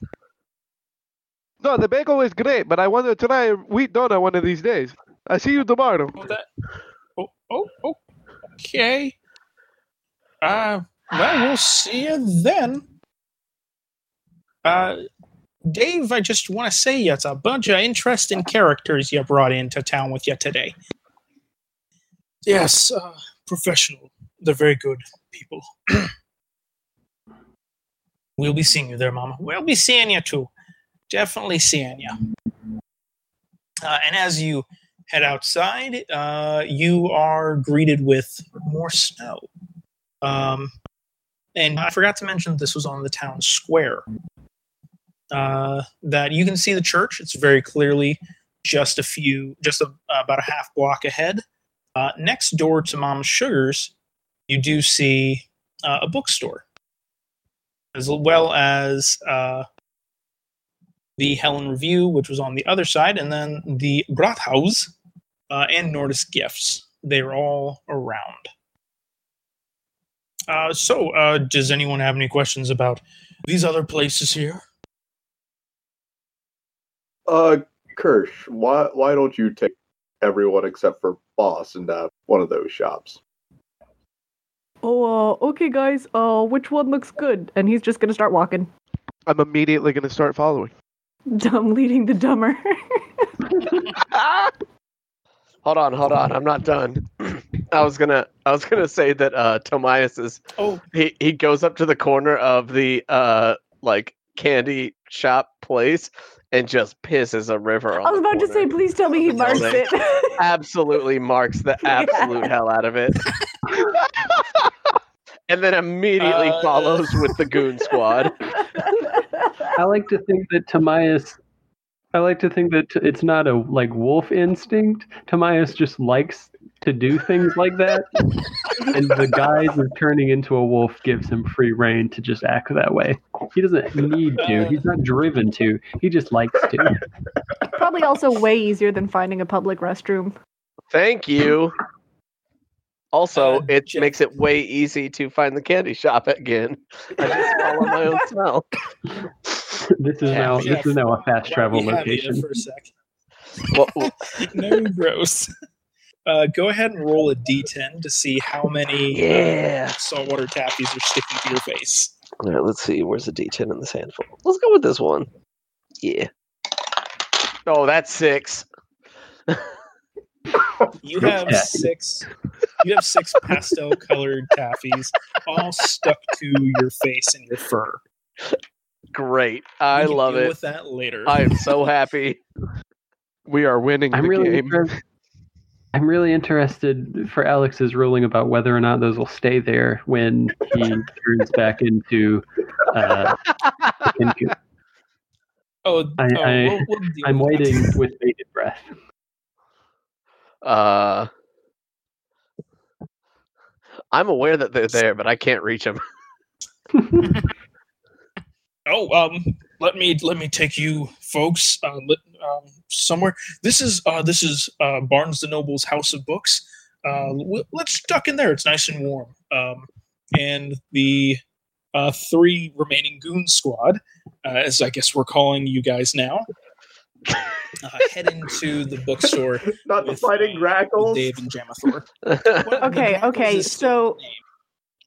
No, the bagel is great, but I want to try a wheat donut one of these days. I see you tomorrow. Oh, that. Oh, oh, oh. Okay. Uh, well, we'll see you then. Uh, Dave, I just want to say it's a bunch of interesting characters you brought into town with you today. Yes, uh, professional. They're very good people. we'll be seeing you there, Mama. We'll be seeing you too. Definitely seeing you. Uh, and as you head outside, uh, you are greeted with more snow. Um, and I forgot to mention this was on the town square. Uh, that you can see the church. It's very clearly just a few, just a, about a half block ahead. Uh, next door to Mom Sugar's, you do see uh, a bookstore, as well as uh, the Helen Review, which was on the other side, and then the Brathaus uh, and Nordis Gifts. They're all around. Uh, so, uh, does anyone have any questions about these other places here? Uh, Kirsch, why why don't you take everyone except for Boss into one of those shops? Oh, uh, okay, guys. Uh, which one looks good? And he's just gonna start walking. I'm immediately going to start following. Dumb leading the dumber. hold on, hold on. I'm not done. I was gonna I was gonna say that uh Tamias is Oh, he, he goes up to the corner of the uh like candy shop place and just pisses a river on I was about to say, please tell me he marks it. absolutely marks the absolute hell out of it. and then immediately Uh, follows with the goon squad. I like to think that Tamias. I like to think that it's not a like wolf instinct. Tamias just likes to do things like that, and the guise of turning into a wolf gives him free reign to just act that way. He doesn't need to. Uh. He's not driven to. He just likes to. Probably also way easier than finding a public restroom. Thank you. Also, Uh, it Jeff- makes it way easy to find the candy shop again. I just follow my own smell. This is Yeah, now yeah. this is now a fast while travel we have you location. For a sec. Well, well, no gross. Uh, go ahead and roll a d10 to see how many yeah. saltwater taffies are sticking to your face. All right, let's see. Where's the D10 in this handful? Let's go with this one. Yeah. Oh, that's six. You have taffy. six. You have six pastel-colored taffies, all stuck to your face and your fur. Great. I We love deal it. With that later. I am so happy. We are winning I'm the really game. interested. I'm really interested for Alex's ruling about whether or not those will stay there when he turns back into. Uh, into oh, I, oh I, we'll, we'll I'm waiting with bated breath. Uh, I'm aware that they're there, but I can't reach them. Oh, um, let me let me take you folks uh, let, um, somewhere. This is uh, this is uh, Barnes the Noble's House of Books. Uh, let's duck in there. It's nice and warm. Um, and the uh, three remaining goon squad, uh, as I guess we're calling you guys now, uh, head into the bookstore Not the with, fighting uh, grackles. Dave and Jamathor. Okay, okay, so- name.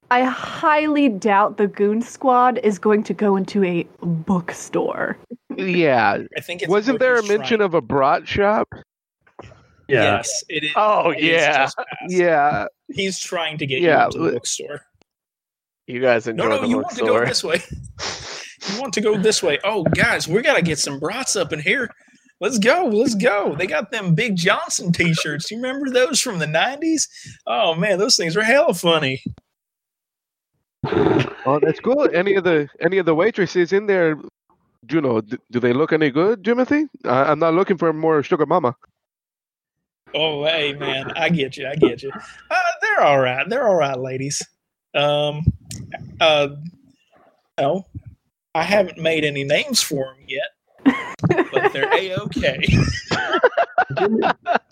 I highly doubt the Goon Squad is going to go into a bookstore. Yeah. I think it's Wasn't there a he's mention of a brat shop? Yeah. Yes, it is. oh it is yeah, just past. Yeah. He's trying to get Yeah, you into the bookstore. you guys enjoy No, no, the you want to go this way. you want to go this way. Oh, guys, we gotta get some brats up in here. Let's go, let's go. They got them Big Johnson t-shirts. You remember those from the '90s? Oh man, those things were hella funny. Oh, that's cool. Any of the any of the waitresses in there, you know, do, do they look any good, Timothy? I, I'm not looking for more sugar mama. Oh, hey man, I get you, I get you. Uh, they're all right. They're all right, ladies. Um, uh, no, I haven't made any names for them yet. But they're a okay.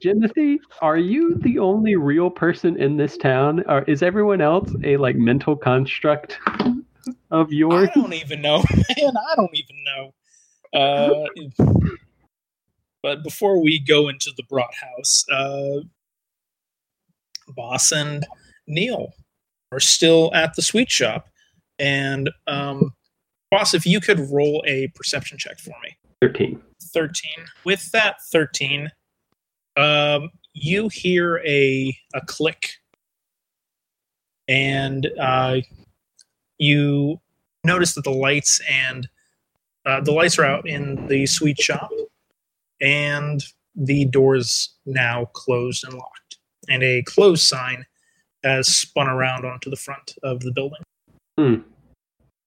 Jimothy, are you the only real person in this town, or is everyone else a like mental construct of yours? I don't even know, man. I don't even know. Uh, but before we go into the brat house, uh, Boss and Neil are still at the sweet shop, and um, Boss, if you could roll a perception check for me. Thirteen. 13 with that 13 um, you hear a a click and uh, you notice that the lights and uh, the lights are out in the sweet shop and the doors now closed and locked and a close sign has spun around onto the front of the building Hmm.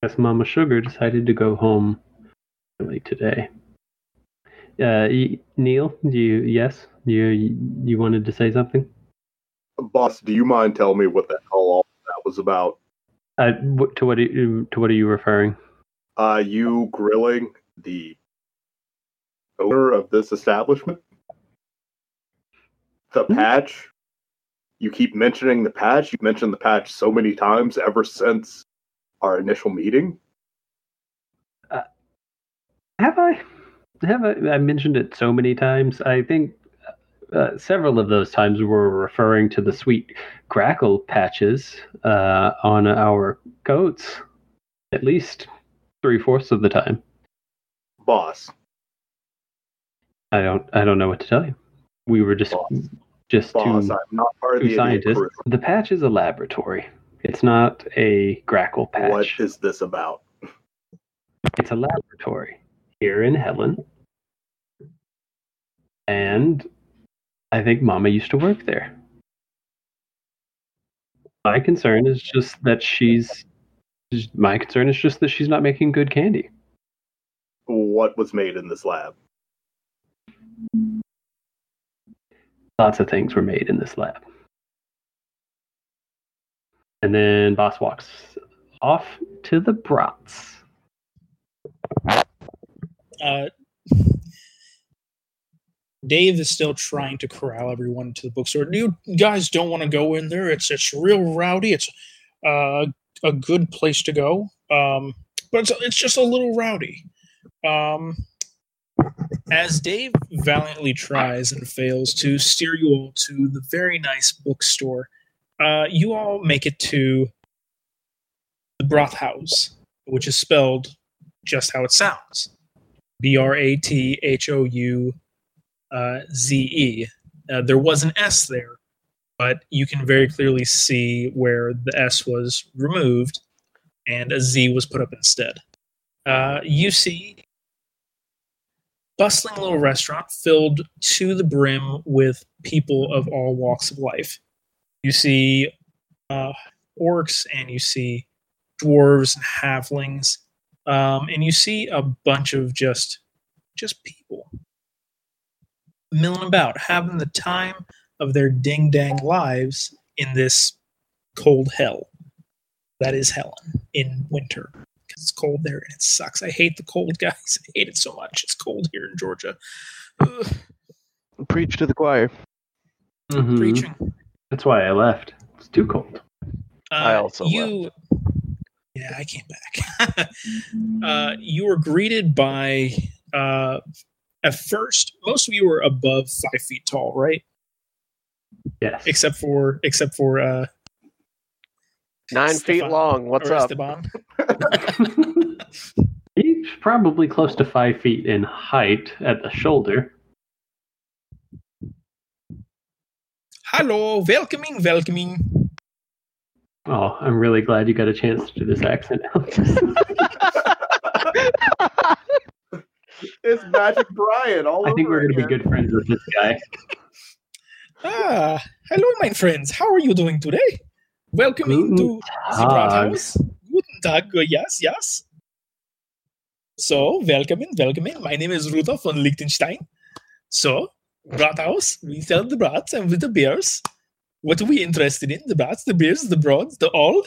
Guess Mama Sugar decided to go home early today. Uh, Neil, do you? Yes, you. You wanted to say something? Boss, do you mind telling me what the hell all that was about? Uh, to what? Are you, to what are you referring? Uh, you grilling the owner of this establishment? The Hmm? patch? You keep mentioning the patch. You've mentioned the patch so many times ever since our initial meeting. Have I? Have I? I mentioned it so many times. I think uh, several of those times were referring to the sweet crackle patches uh, on our coats. At least three fourths of the time. Boss, I don't. I don't know what to tell you. We were just Boss. just boss, two, I'm not part of two the scientists. The patch is a laboratory. It's not a grackle patch. What is this about? It's a laboratory here in Helen. And I think Mama used to work there. My concern is just that she's. My concern is just that she's not making good candy. What was made in this lab? Lots of things were made in this lab. And then Boss walks off to the brats. Uh, Dave is still trying to corral everyone to the bookstore. You guys don't want to go in there. It's it's real rowdy. It's uh, a good place to go, um, but it's, it's just a little rowdy. Um, as Dave valiantly tries and fails to steer you all to the very nice bookstore, uh, you all make it to the Broth House, which is spelled just how it sounds. B R A T H O U uh, Z E. Uh, there was an S there, but you can very clearly see where the S was removed and a Z was put up instead. Uh, you see bustling little restaurant filled to the brim with people of all walks of life. You see uh, orcs and you see dwarves and halflings um, and you see a bunch of just just people milling about having the time of their ding dang lives in this cold hell that is helen in winter because it's cold there and it sucks i hate the cold guys i hate it so much it's cold here in georgia Ugh, Preach to the choir. Mhm. preaching That's why I left. It's too cold. I Uh, also you yeah i came back uh, you were greeted by uh, at first most of you were above five feet tall right Yes. except for except for uh Nine feet long. What's up? He's probably close to five feet in height at the shoulder. hello welcoming welcoming Oh, I'm really glad you got a chance to do this accent. it's Magic Brian. All I think over we're going to be good friends with this guy. ah hello my friends how are you doing today welcoming to the Brat Tag. house guten tag yes yes so welcoming welcoming my name is rudolf von liechtenstein so brat house we sell the brats and with the beers what are we interested in the brats the beers the broads the all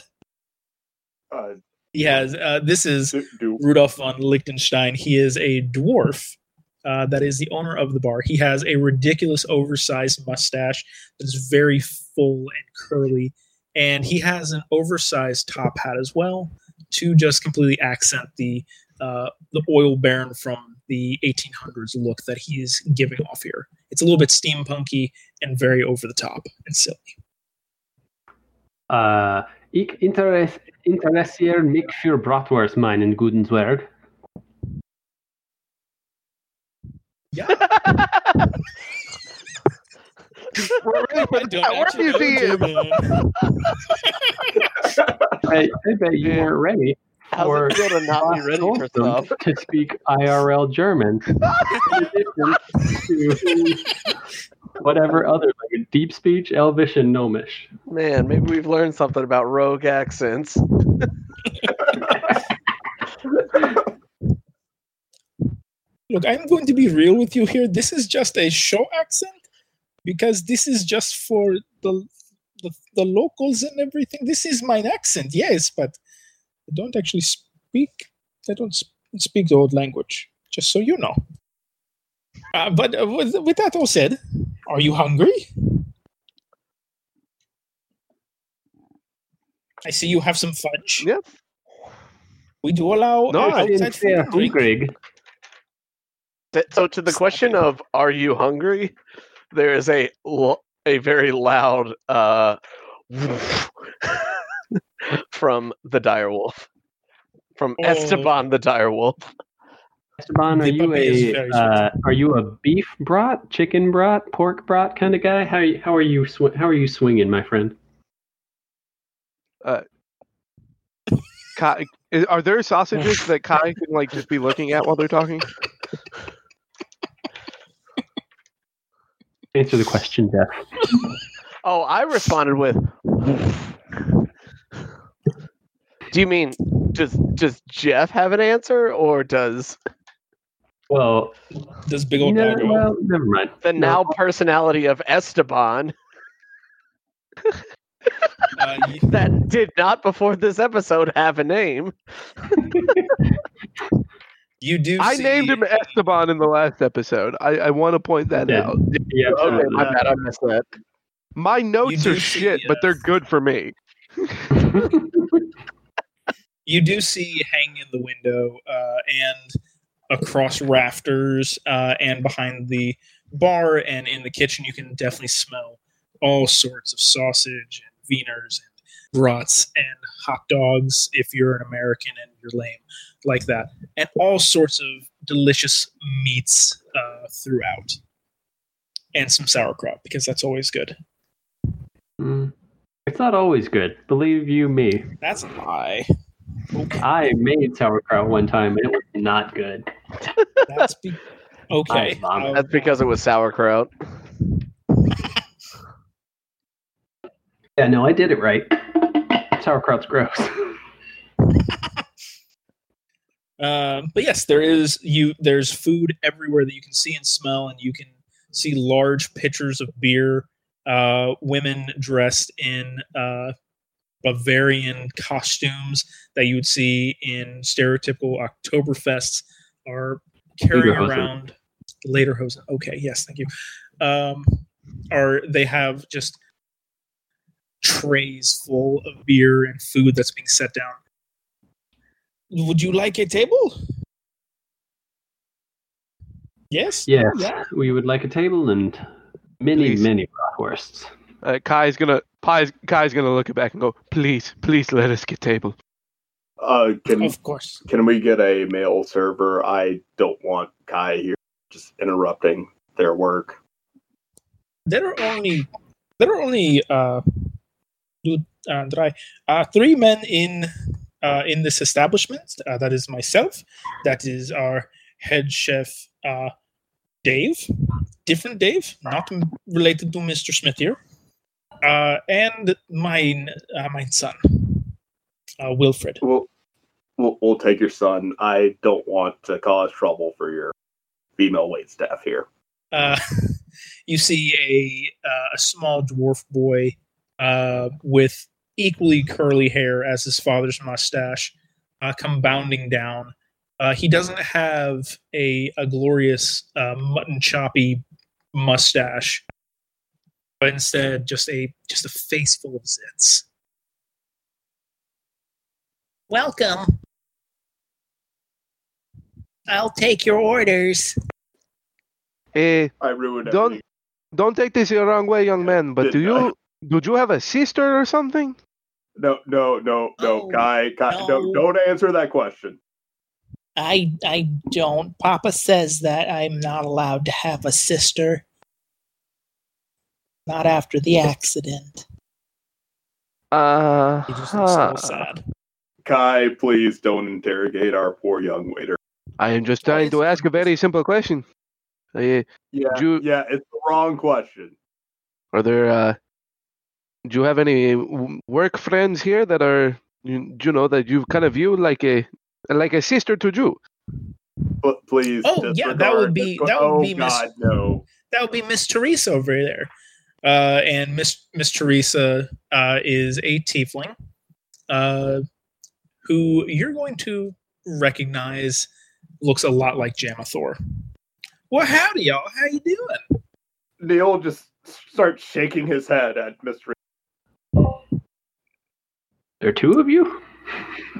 Uh, He has. Uh, this is Do, do, Rudolf von Liechtenstein. He is a dwarf uh, that is the owner of the bar. He has a ridiculous oversized mustache that is very full and curly, and he has an oversized top hat as well to just completely accent the uh, the oil baron from the 1800s look that he's giving off here. It's a little bit steampunky and very over the top and silly. Uh, ik interess interesseer mich für Bratwurst meinen guten Zwerg. Yeah, We're ready for I the don't chat. Where actually do you see know him? German. I, I bet you weren't ready How's for it feel to not be ready for stuff? to speak IRL German. To whatever other language, deep speech, Elvish, and Gnomish. Man, maybe we've learned something about rogue accents. Look, I'm going to be real with you here. This is just a show accent because this is just for the the, the locals and everything. This is my accent, yes, but I don't actually speak. I don't speak the old language. Just so you know. Uh, but uh, with, with that all said, are you hungry? I see you have some fudge. Yep. We do allow No, I and drink. Hungrig. So to the question of "Are you hungry?" there is a a very loud uh, from the direwolf, from Oh. Esteban the direwolf. Esteban, are The you a uh, are you a beef brat, chicken brat, pork brat kind of guy? How are you, how are you sw- how are you swinging, my friend? Kai, is- are there sausages that Kai can like just be looking at while they're talking? Answer the question, Jeff. Oh, I responded with. Do you mean does does Jeff have an answer, or does Well, does big old no, guy go. well, never mind. the No. now personality of Esteban Uh, y- that did not before this episode have a name? you do. I see, named him Esteban in the last episode. I, I want to point that Yeah. out. Yeah, Okay, absolutely. my bad, I missed that. My notes do are see, shit, but they're good for me. You do see hanging in the window uh, and across rafters uh, and behind the bar and in the kitchen. You can definitely smell all sorts of sausage and wieners and brats and hot dogs if you're an American and you're lame like that, and all sorts of delicious meats uh, throughout, and some sauerkraut because that's always good. Mm. It's not always good. Believe you me. That's a lie. Okay, I made sauerkraut one time and it was not good. that's be- okay. I That's because it was sauerkraut. Yeah, no, I did it right. Sauerkraut's gross. Um, but yes, there is you. There's food everywhere that you can see and smell, and you can see large pitchers of beer. Uh, women dressed in uh, Bavarian costumes that you would see in stereotypical Oktoberfests are carrying around later Lederhosen. Okay, yes, thank you. Um, are they have just trays full of beer and food that's being set down would you like a table? Yes. Yes, Yeah. we would like a table and many, Please. many bratwursts. Uh, Kai's gonna Kai's, Kai's gonna look it back and go, please, please let us get table. Uh, can Of course. can we get a male server? I don't want Kai here just interrupting their work. There are only there are only uh, do- uh, dry, uh three men in uh, in this establishment. Uh, that is myself. That is our head chef, uh, Dave. Different Dave, not related to Mr. Smith here. Uh, and mine, uh, my son, uh, Wilfred. We'll, we'll we'll take your son. I don't want to cause trouble for your female wait staff here. uh, you see a uh, a small dwarf boy uh, with equally curly hair as his father's mustache, uh, come bounding down. Uh, he doesn't have a, a glorious uh, mutton choppy mustache, but instead just a just a face full of zits. Welcome. I'll take your orders. Eh, I ruined Don't- everything. don't take this the wrong way, young man, but do Didn't I? you did you have a sister or something? No, no, no, no, Oh, Kai, Kai, no. don't, don't answer that question. I I don't. Papa says that I'm not allowed to have a sister. Not after the accident. Uh, He just looks so sad. Kai, please don't interrogate our poor young waiter. I am just trying to ask a very simple question. Eh, Yeah, You- yeah, it's the wrong question. are there uh, do you have any work friends here that are you, you know that you kind of view like a like a sister to you? But please, Oh, yeah, that would be- that would oh, be Miss- God, no. That would be Miss Teresa over there. Uh, and Miss Miss Teresa uh, is a tiefling, uh, who you're going to recognize looks a lot like Jamathor. Well, howdy, y'all. How you doing? Neil just starts shaking his head at Mr. There are two of you?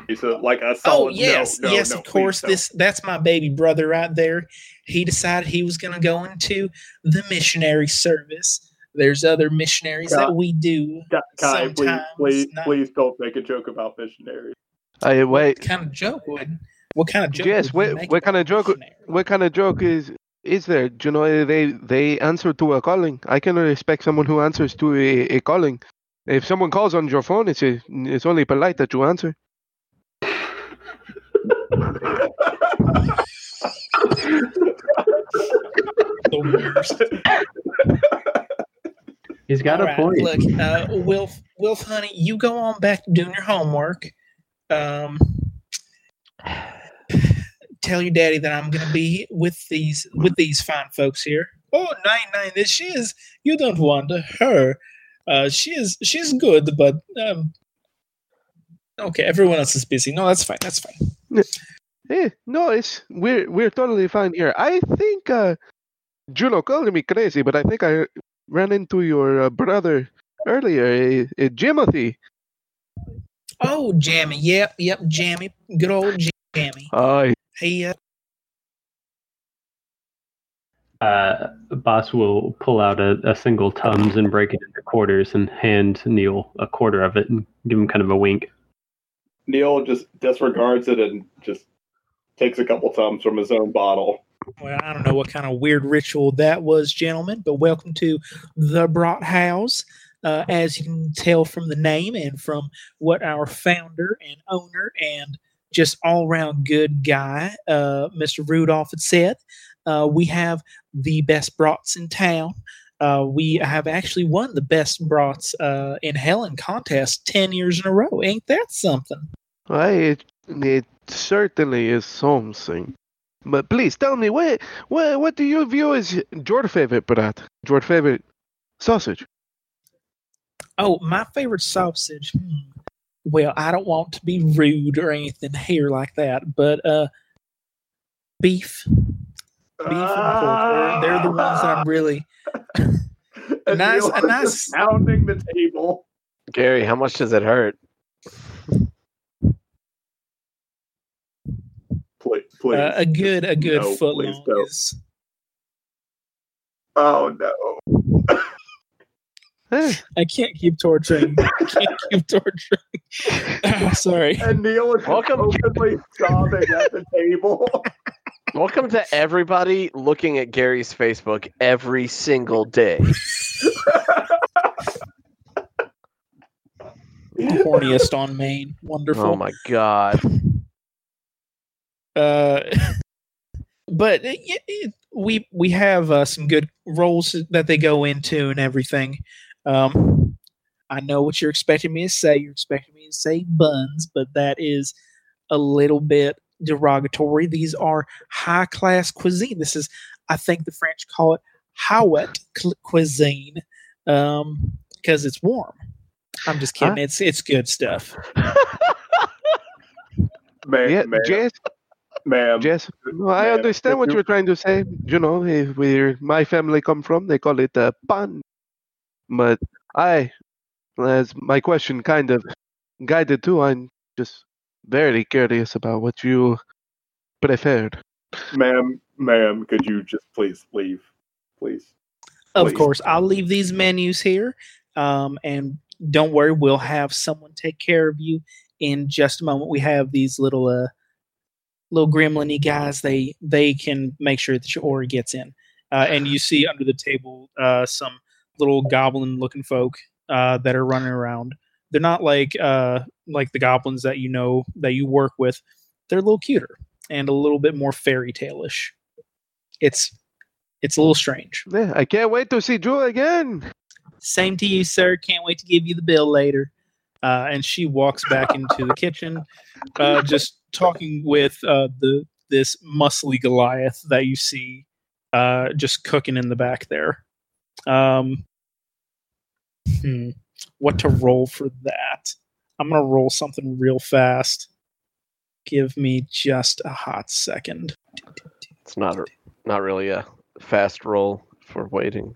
He's a, like a solid. Oh yes, no, no, yes, no, of course. please. This that's my baby brother right there. He decided he was going to go into the missionary service. There's other missionaries Yeah. that we do. Kai, Kai, please, please, not- please don't make a joke about missionaries. I wait. What kind of joke would? What kind of joke? Yes, what- what kind of joke missionary? What kind of joke is is there? Do you know they they answer to a calling? I can respect someone who answers to a, a calling. If someone calls on your phone, it's a, it's only polite that you answer. The worst. He's got All a right, point. Look, uh, Wilf, Wilf, honey, you go on back doing your homework. Um, tell your daddy that I'm going to be with these with these fine folks here. Oh, nine nine, this she is. You don't want her. Uh, she is she's good, but um, okay. Everyone else is busy. No, that's fine. That's fine. Hey, no, it's we're we're totally fine here. I think uh, Juno called me crazy, but I think I ran into your uh, brother earlier, uh, uh, Jimothy. Oh, Jammy. Yep, yep, Jammy. Good old Jammy. Aye. He uh, Uh, boss will pull out a, a single tums and break it into quarters and hand Neil a quarter of it and give him kind of a wink. Neil just disregards it and just takes a couple tums from his own bottle. Well, I don't know what kind of weird ritual that was, gentlemen, but welcome to the Brat House. Uh, as you can tell from the name and from what our founder and owner and just all around good guy, uh, Mr. Rudolph, had said, uh, we have the best brats in town. Uh, we have actually won the best brats uh, in Helen contest 10 years in a row. Ain't that something? Aye, it, it certainly is something. But please tell me, what what what do you view as your favorite brat? Your favorite sausage? Oh, my favorite sausage. Hmm. Well, I don't want to be rude or anything here like that, but uh, beef, beef and pork. They're, they're the ones that I'm really. And Nice- Neil a nice- pounding the table. Gary, how much does it hurt? Please, please. Uh, a good, a good No, foot please long don't. is. oh no! I can't keep torturing. I can't keep torturing. Sorry. And Neil is just Welcome. openly sobbing at the table. Welcome to everybody looking at Gary's Facebook every single day. Horniest on Maine. Wonderful. Oh my god. Uh, but it, it, we we have uh, some good roles that they go into and everything. Um, I know what you're expecting me to say. You're expecting me to say buns, but that is a little bit derogatory. These are high class cuisine. This is, I think, the French call it haute cu- cuisine um, because it's warm. I'm just kidding. Huh? It's it's good stuff. ma'am, yeah, ma'am, Jess, ma'am. Jess. No, I ma'am, understand what you- you're trying to say. You know, eh, where my family come from, they call it a pan. But I, as my question kind of guided to, I'm just very curious about what you preferred. ma'am, ma'am, could you just please leave, please? Of Please. course, I'll leave these menus here, um, and don't worry, we'll have someone take care of you in just a moment. We have these little uh, little gremlin guys. They they can make sure that your order gets in. Uh, and you see under the table uh, some little goblin looking folk uh, that are running around. They're not like uh, like the goblins that you know that you work with. They're a little cuter and a little bit more fairy tale-ish. It's it's a little strange. Yeah, I can't wait to see Drew again. Same to you, sir. Can't wait to give you the bill later. Uh, and she walks back into the kitchen, uh, just talking with uh, the this muscly Goliath that you see uh, just cooking in the back there. Um, hmm, what to roll for that? I'm gonna roll something real fast. Give me just a hot second. It's not a, not really a fast roll for waiting.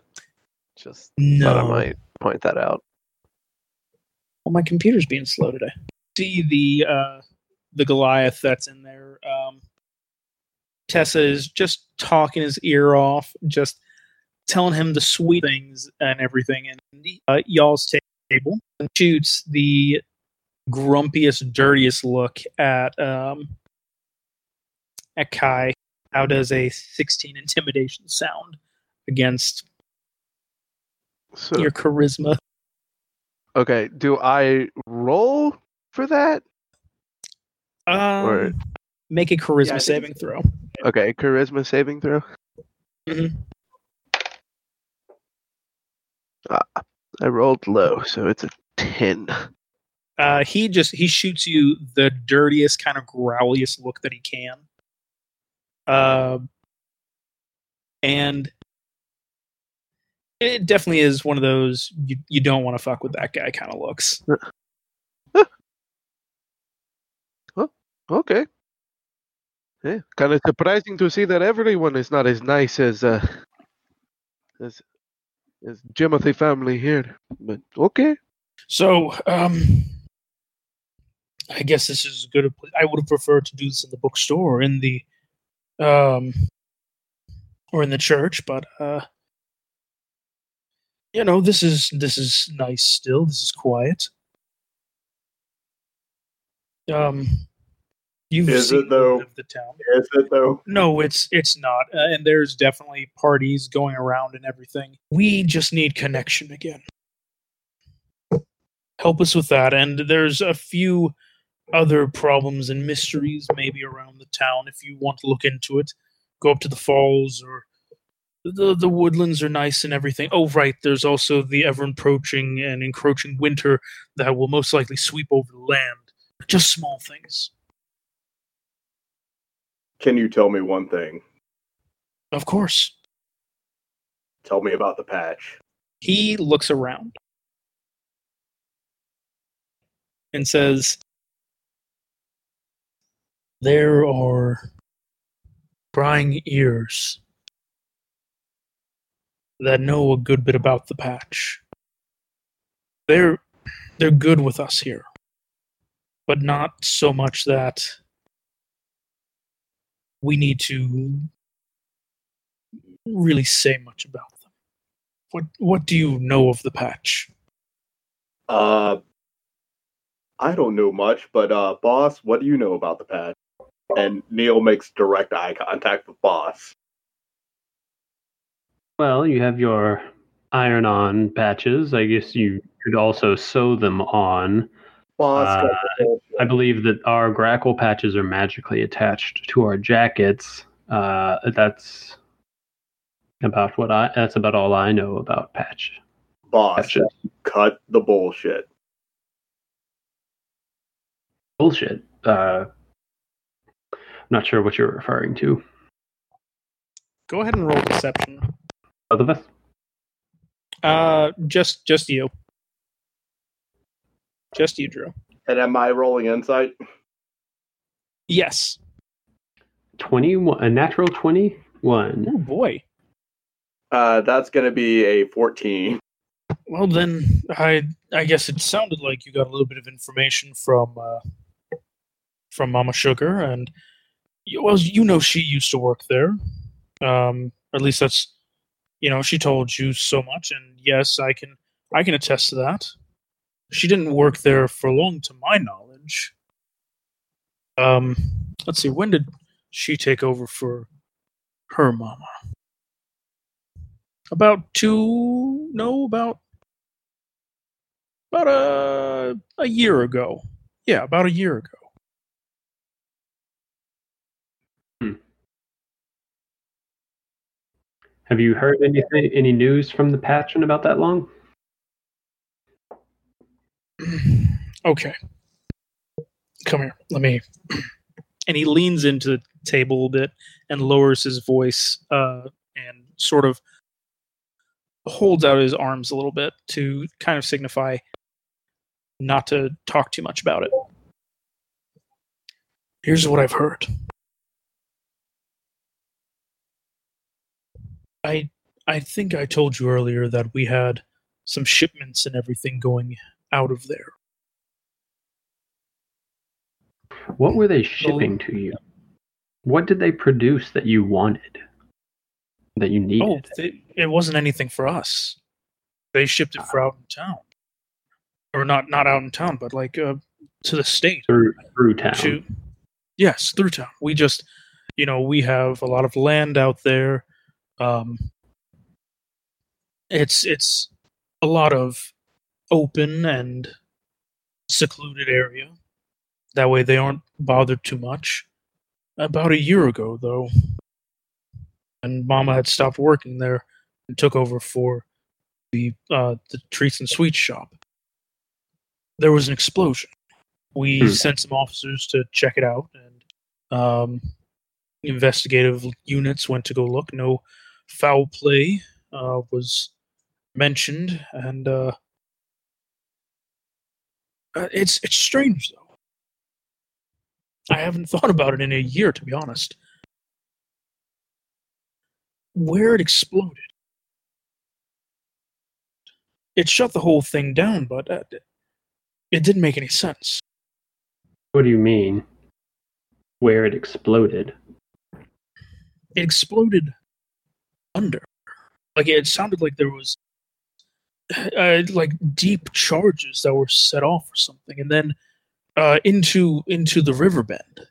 Just No, thought I might point that out. Well, my computer's being slow today. See the uh, the Goliath that's in there. Um, Tessa is just talking his ear off, just telling him the sweet things and everything. And uh, y'all's table and shoots the grumpiest, dirtiest look at um, at Kai. How does a 16 intimidation sound against So, your charisma? okay, do I roll for that? Um, Or- make a charisma Yeah, I think saving throw. Okay, charisma saving throw. Mhm. Ah, I rolled low, so it's a ten. Uh, he just he shoots you the dirtiest kind of growliest look that he can. Uh, and it definitely is one of those you, you don't want to fuck with that guy kind of looks. Okay. Yeah, kind of surprising to see that everyone is not as nice as uh as as Timothy family here. But okay. So, um, I guess this is good. I would have preferred to do this in the bookstore or in the, um, or in the church, but uh, you know, this is this is nice. Still, this is quiet. Um, you've Is it, though? of the town. Is it though? No, it's it's not, uh, and there's definitely parties going around and everything. We just need connection again. Help us with that, and there's a few other problems and mysteries maybe around the town. If you want to look into it, go up to the falls or the the woodlands are nice and everything. Oh, right, there's also the ever approaching and encroaching winter that will most likely sweep over the land. Just small things, Can you tell me one thing? of course. Tell me about the patch. he looks around and says, There are prying ears that know a good bit about the patch. They're they're good with us here, but not so much that we need to really say much about them. What what do you know of the patch? Uh, I don't know much, but uh, boss, what do you know about the patch? And Neil makes direct eye contact with boss. Well, you have your iron on patches. I guess you could also sew them on. Boss, Uh, got the bullshit. I believe that our grackle patches are magically attached to our jackets. Uh, that's about what I. That's about all I know about patch boss, patches. cut the bullshit. Bullshit. Uh, I'm not sure what you're referring to. Go ahead and roll deception. Both of us. Uh, just just you. Just you, Drew. And am I rolling insight? Yes. 21, a natural 21. Oh boy. Uh, that's going to be a 14. Well then, I I guess it sounded like you got a little bit of information from uh, from Mama Sugar, and you, well, you know she used to work there. Um, at least that's you know she told you so much, and yes, I can I can attest to that. She didn't work there for long, to my knowledge. Um, let's see, when did she take over for her mama? About two, no, about about a a year ago. Yeah, about a year ago. Have you heard anything, any news from the patron about that long? Okay. Come here. Let me. And he leans into the table a bit and lowers his voice uh, and sort of holds out his arms a little bit to kind of signify not to talk too much about it. Here's what I've heard. I I think I told you earlier that we had some shipments and everything going out of there. What were they shipping to you? What did they produce that you wanted? That you Oh, needed? they, it wasn't anything for us. They shipped it for out in town, or not not out in town, but like uh, to the state. through through town. To yes, through town. We just, you know, we have a lot of land out there. Um, it's it's a lot of open and secluded area. That way, they aren't bothered too much. About a year ago, though, and Mama had stopped working there and took over for the uh, the treats and sweets shop. There was an explosion. We Hmm. sent some officers to check it out, and um, investigative units went to go look. No foul play uh, was mentioned, and uh, uh, it's it's strange though. I haven't thought about it in a year, to be honest. Where it exploded, it shut the whole thing down, but uh, it didn't make any sense. What do you mean? Where it exploded? It exploded under, like it sounded like there was uh, like deep charges that were set off or something, and then uh, into into the river bend,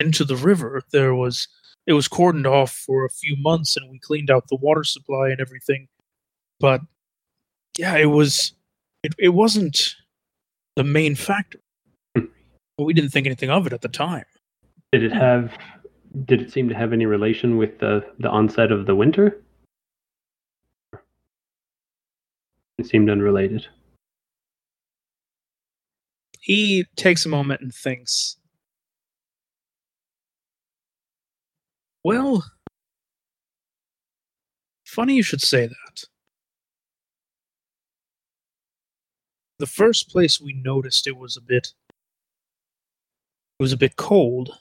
into the river. There was it was cordoned off for a few months, and we cleaned out the water supply and everything. But yeah, it was it, it wasn't the main factor. Hmm. We didn't think anything of it at the time. Did it have? Did it seem to have any relation with the the onset of the winter? It seemed unrelated. He takes a moment and thinks. Well, funny you should say that. The first place we noticed it was a bit it was a bit cold.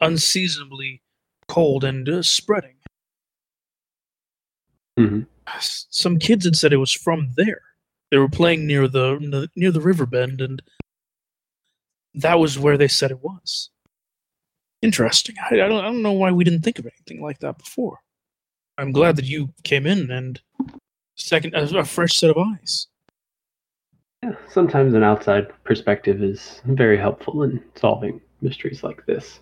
Unseasonably cold and uh, spreading. hmm S- Some kids had said it was from there. They were playing near the near the river bend, and that was where they said it was. Interesting. I, I don't I don't know why we didn't think of anything like that before. I'm glad that you came in and second a, a fresh set of eyes. Yeah, sometimes an outside perspective is very helpful in solving mysteries like this.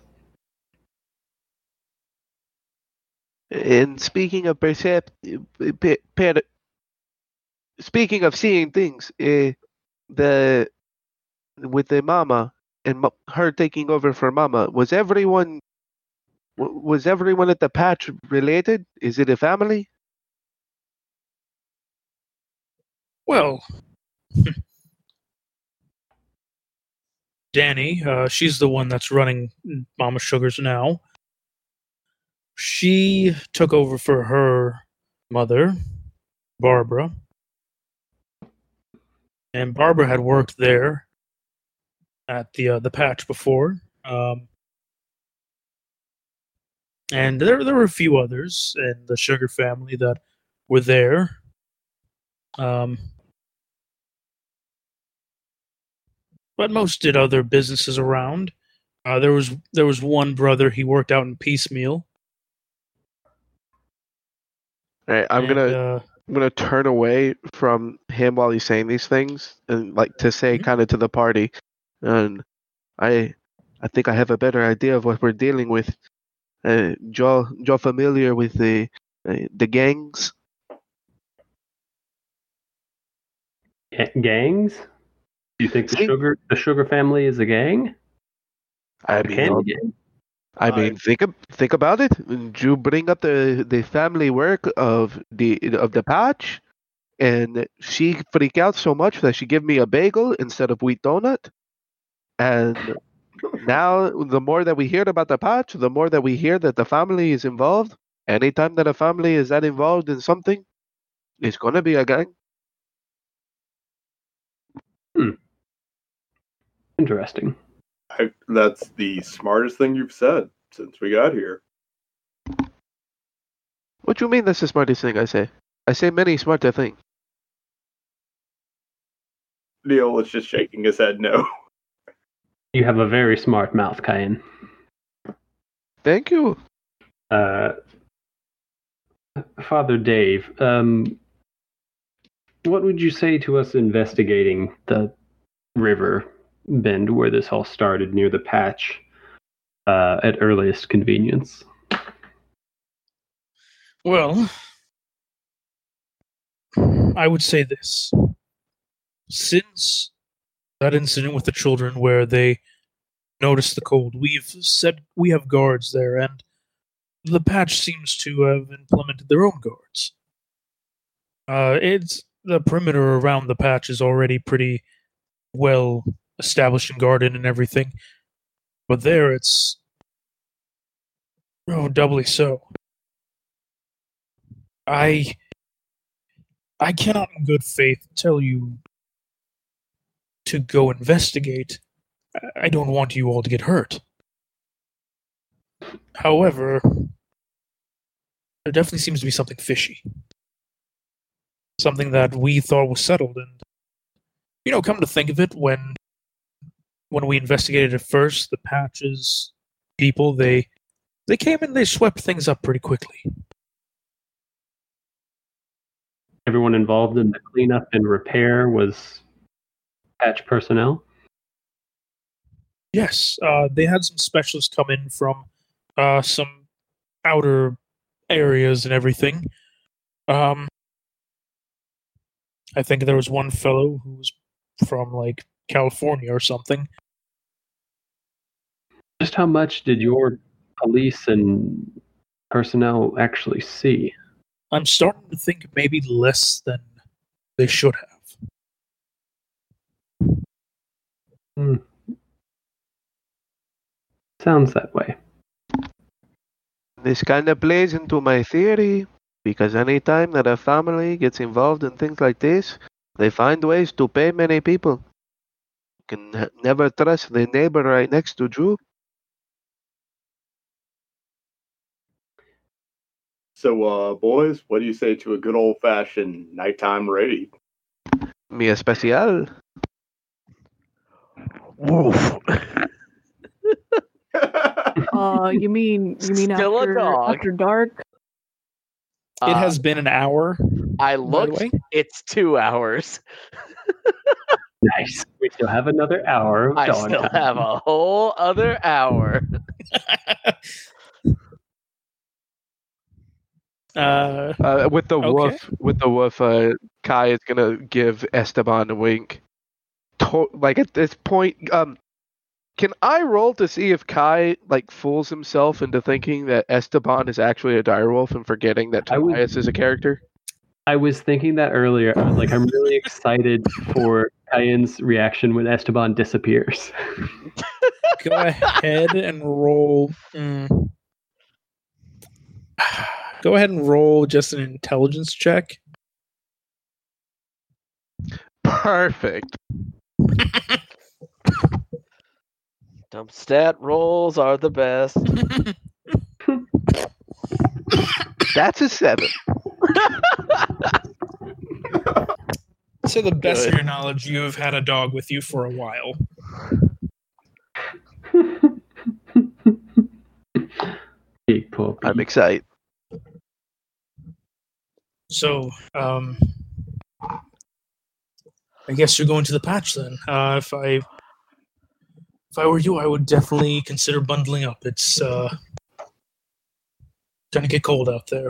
And speaking of percept, pe- per- speaking of seeing things, uh, the with the mama and her taking over for mama, was everyone was everyone at the patch related? Is it a family? Well, Danny, uh, she's the one that's running Mama Sugars now. She took over for her mother, Barbara. And Barbara had worked there at the uh, the patch before. Um, and there there were a few others in the Sugar family that were there. Um, but most did other businesses around. Uh, there was there was one brother he worked out in piecemeal. All right, I'm and, gonna uh, I'm gonna turn away from him while he's saying these things and like to say Mhm. kind of to the party, and I I think I have a better idea of what we're dealing with. Uh, Joe Joe familiar with the uh, the gangs? Ga- gangs? Do you think the See? sugar the sugar family is a gang? I mean, candy gang? I I- mean, think think about it. You bring up the the family work of the of the patch, and she freak out so much that she give me a bagel instead of wheat donut. And now, the more that we hear about the patch, the more that we hear that the family is involved. Anytime that a family is that involved in something, it's gonna be a gang. Hmm. Interesting. I, that's the smartest thing you've said since we got here. What do you mean? That's the smartest thing I say. I say many smarter things. Neil is just shaking his head no. You have a very smart mouth, Cayenne. Thank you. Uh, Father Dave, um, what would you say to us investigating the river bend where this all started near the patch uh, at earliest convenience? Well, I would say this. Since that incident with the children where they noticed the cold, we've said we have guards there, and the patch seems to have implemented their own guards. Uh, it's the perimeter around the patch is already pretty well established and guarded and everything, but there it's oh doubly so. I I cannot in good faith tell you to go investigate. I don't want you all to get hurt. However, there definitely seems to be something fishy. Something that we thought was settled and you know, come to think of it, when when we investigated it first, the patches people they they came and they swept things up pretty quickly. Everyone involved in the cleanup and repair was patch personnel. Yes, uh, they had some specialists come in from uh, some outer areas and everything. Um, I think there was one fellow who was from like California or something. Just how much did your police and personnel actually see? I'm starting to think maybe less than they should have. Hmm. Sounds that way. This kind of plays into my theory because anytime that a family gets involved in things like this, they find ways to pay many people. You can never trust the neighbor right next to you. So, uh, boys, what do you say to a good old fashioned nighttime raid? Mi especial. Uh, you mean you mean Still a after dog. after dark? it Uh, has been an hour. I looked. It's two hours. Nice. We still have another hour of I dawn still time. have a whole other hour. uh, Uh, with the Okay. wolf, with the wolf, uh, Kai is gonna give Esteban a wink. To- like at this point, um, can I roll to see if Kai like fools himself into thinking that Esteban is actually a direwolf and forgetting that I would- is a character? I was thinking that earlier. I was like, I'm really excited for Cayenne's reaction when Esteban disappears. go ahead and roll. mm. Go ahead and roll just an intelligence check. Perfect. Dump stat rolls are the best. That's a seven. to the best of your knowledge, you have had a dog with you for a while. Big puppy. I'm excited. So, um, I guess you're going to the patch then. Uh, if I, if I were you, I would definitely consider bundling up. It's uh, gonna get cold out there.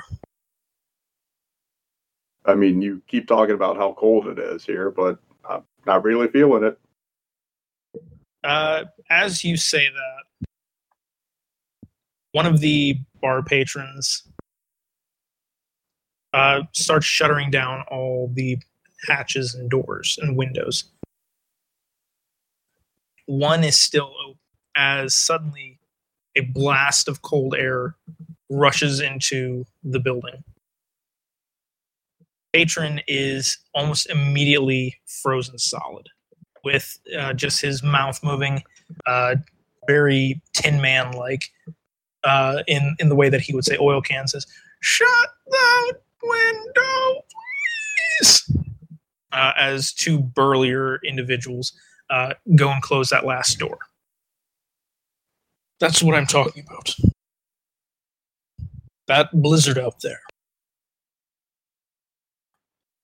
I mean, you keep talking about how cold it is here, but I'm not really feeling it. Uh, as you say that, one of the bar patrons uh, starts shuttering down all the hatches and doors and windows. One is still open as suddenly a blast of cold air rushes into the building. Patron is almost immediately frozen solid with uh, just his mouth moving, uh, very Tin Man like, uh, in in the way that he would say oil cans says, "Shut the window, please." Uh, as two burlier individuals uh, go and close that last door. That's what I'm talking about. That blizzard out there.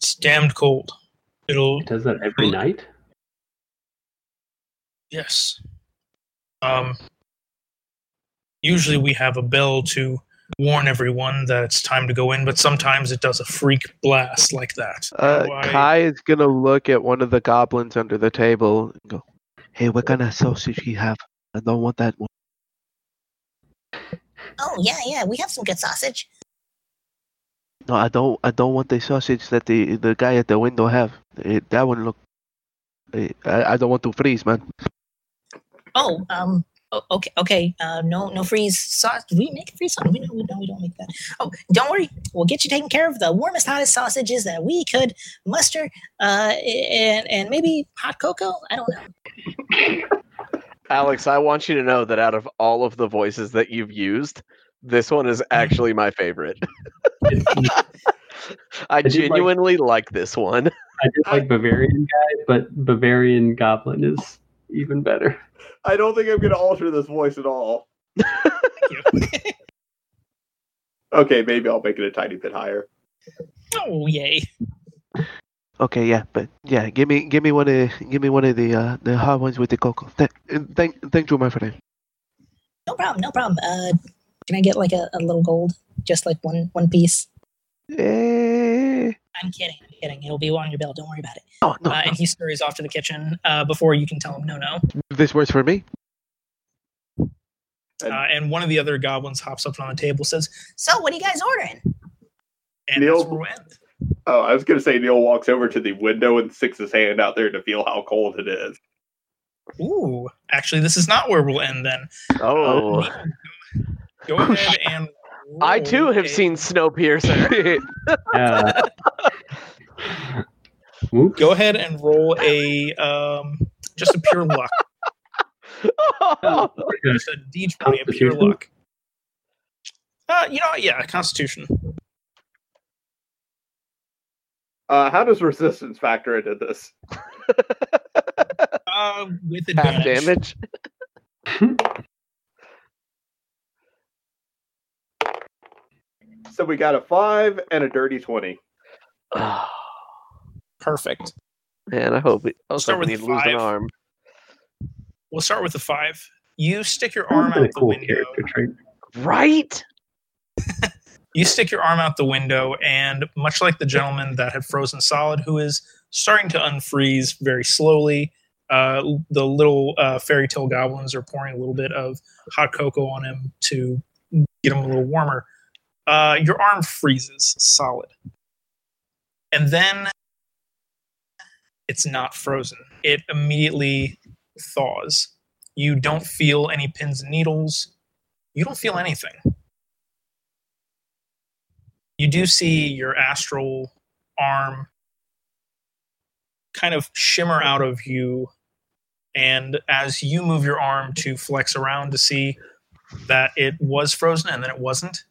It's damned cold. It'll It does that every night? Yes. Um, usually we have a bell to warn everyone that it's time to go in, but sometimes it does a freak blast like that. Uh, Why- Kai is gonna look at one of the goblins under the table and go, "Hey, what kind of sausage you have? I don't want that one." Oh yeah, yeah, we have some good sausage. No, I don't. I don't want the sausage that the the guy at the window have. It, that one look. eh, I, I don't want to freeze, man. Oh, um, okay, okay. Uh, no, no freeze sauce. Do we make freeze sauce? We no, we don't. We don't make that. Oh, don't worry. We'll get you taken care of. The warmest, hottest sausages that we could muster. Uh, and and maybe hot cocoa. I don't know. Alex, I want you to know that out of all of the voices that you've used, this one is actually my favorite. I did like- genuinely like this one. I did like Bavarian guy, but Bavarian Goblin is even better. I don't think I'm going to alter this voice at all. Thank you. Okay, maybe I'll make it a tiny bit higher. oh, yay. Okay, yeah, but yeah, give me give me one of give me one of the uh the hot ones with the cocoa. Th- thank thank you, my friend. No problem. No problem. Uh, can I get like a, a little gold? Just like one one piece. Eh, I'm kidding. I'm kidding. It'll be on your bill. Don't worry about it. no, no, Uh, no. and he scurries off to the kitchen uh, before you can tell him no, no. This works for me. Uh, and one of the other goblins hops up on the table, says, So, what are you guys ordering? and Neil- that's where we'll. Oh, I was going to say Neil walks over to the window and sticks his hand out there to feel how cold it is. Ooh, actually, this is not where we'll end then. Oh, Go ahead and. I too have a- seen Snowpiercer. Uh, whoops. Go ahead and roll a um, just a pure luck, just a D twenty, a pure luck. Uh, you know, yeah, Constitution. Uh, how does resistance factor into this? Uh, with Half advantage. damage. So we got a five and a dirty twenty. Perfect. Man, I hope it, I was Start with he'd lose an five. arm. We'll start with the five. You stick your arm out a the cool window. character trait. Right? You stick your arm out the window, and much like the gentleman that had frozen solid, who is starting to unfreeze very slowly, uh, the little uh, fairy tale goblins are pouring a little bit of hot cocoa on him to get him a little warmer. Uh, your arm freezes solid. And then it's not frozen, it immediately thaws. You don't feel any pins and needles, you don't feel anything you do see your astral arm kind of shimmer out of you and as you move your arm to flex around to see that it was frozen and then it wasn't,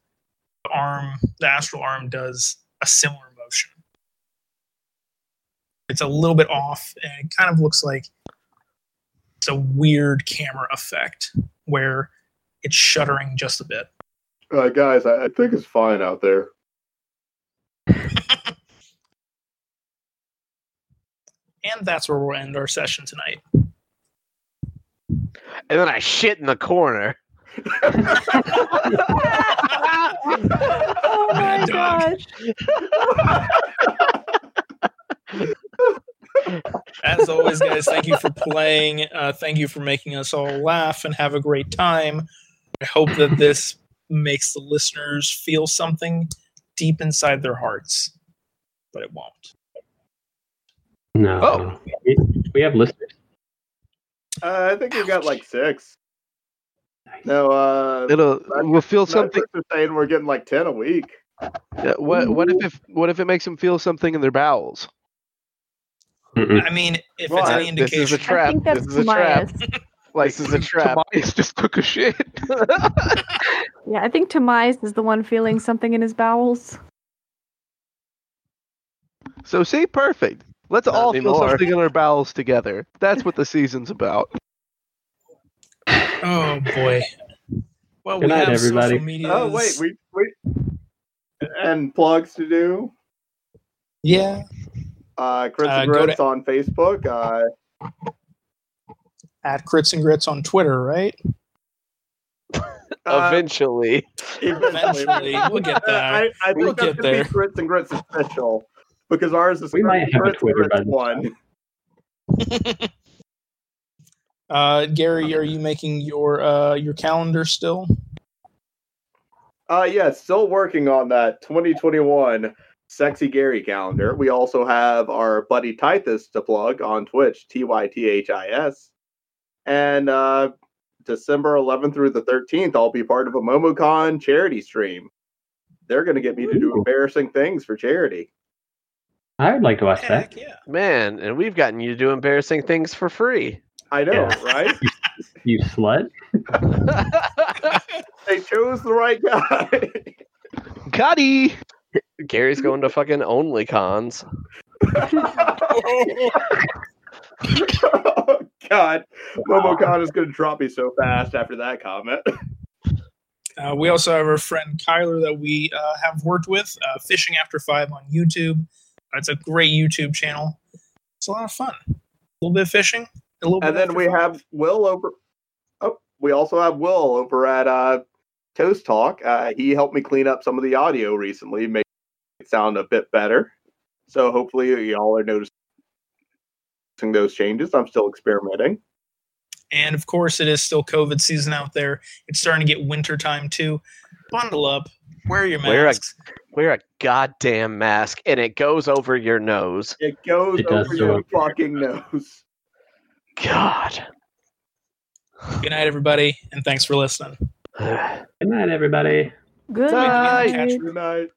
arm, the astral arm, does a similar motion. It's a little bit off, and it kind of looks like it's a weird camera effect where it's shuddering just a bit. Uh, guys, I, I think it's fine out there. And that's where we'll end our session tonight. And then I shit in the corner. Oh my gosh. As always, guys, thank you for playing. Uh, thank you for making us all laugh and have a great time. I hope that this makes the listeners feel something deep inside their hearts, but it won't. No. Oh. We, we have listeners. Uh, I think we've got like six. No, uh, It'll we'll feel something. Netflix is saying we're getting like ten a week. Yeah, what what if, if what if it makes them feel something in their bowels? Mm-mm. I mean, if Well, it's I- any This is a indication, I think that's This is a trap. Like This is a trap. Tobias just took a shit. Yeah, I think Tamias is the one feeling something in his bowels. so see, perfect. Let's Not all feel anymore. something in our bowels together. That's what the season's about. Oh boy. Well, Good we night, have everybody. social media. Oh wait, we we and plugs to do. yeah, Uh, Crits Uh, and go Grits on Facebook. Uh, at Crits and Grits on Twitter, right? uh, Eventually. Eventually, we'll get there. I, I think We'll that's get gonna there. be Crits and Grits official because ours is We might have a Twitter by Grits one. Uh, Gary, are you making your uh, your calendar still? Uh, yeah, still working on that 2021 Sexy Gary calendar. We also have our buddy Tythis to plug on Twitch, T Y T H I S. And uh, December 11th through the 13th, I'll be part of a MomoCon charity stream. They're going to get me to do embarrassing things for charity. I would like to watch that. Yeah. Man, and we've gotten you to do embarrassing things for free. I know, Yeah. right? You slut. they chose the right guy. Cuddy! Gary's going to fucking only cons. oh, God, MomoCon is going to drop me so fast after that comment. Uh, we also have our friend Kyler that we uh, have worked with, uh, Fishing After Five on YouTube. Uh, it's a great YouTube channel. It's a lot of fun. A little bit of fishing, a little and then we five. have Will over. Oh, we also have Will over at uh, Toast Talk. Uh, he helped me clean up some of the audio recently, make it sound a bit better. So hopefully, y'all are noticing those changes. I'm still experimenting. And of course, it is still COVID season out there. It's starting to get winter time too. Bundle up, wear your Wear a- masks. Wear a goddamn mask and it goes over your nose. It goes It over your over. fucking nose. God. Good night, everybody, and thanks for listening. Good night, everybody. Good Night. night. Good night.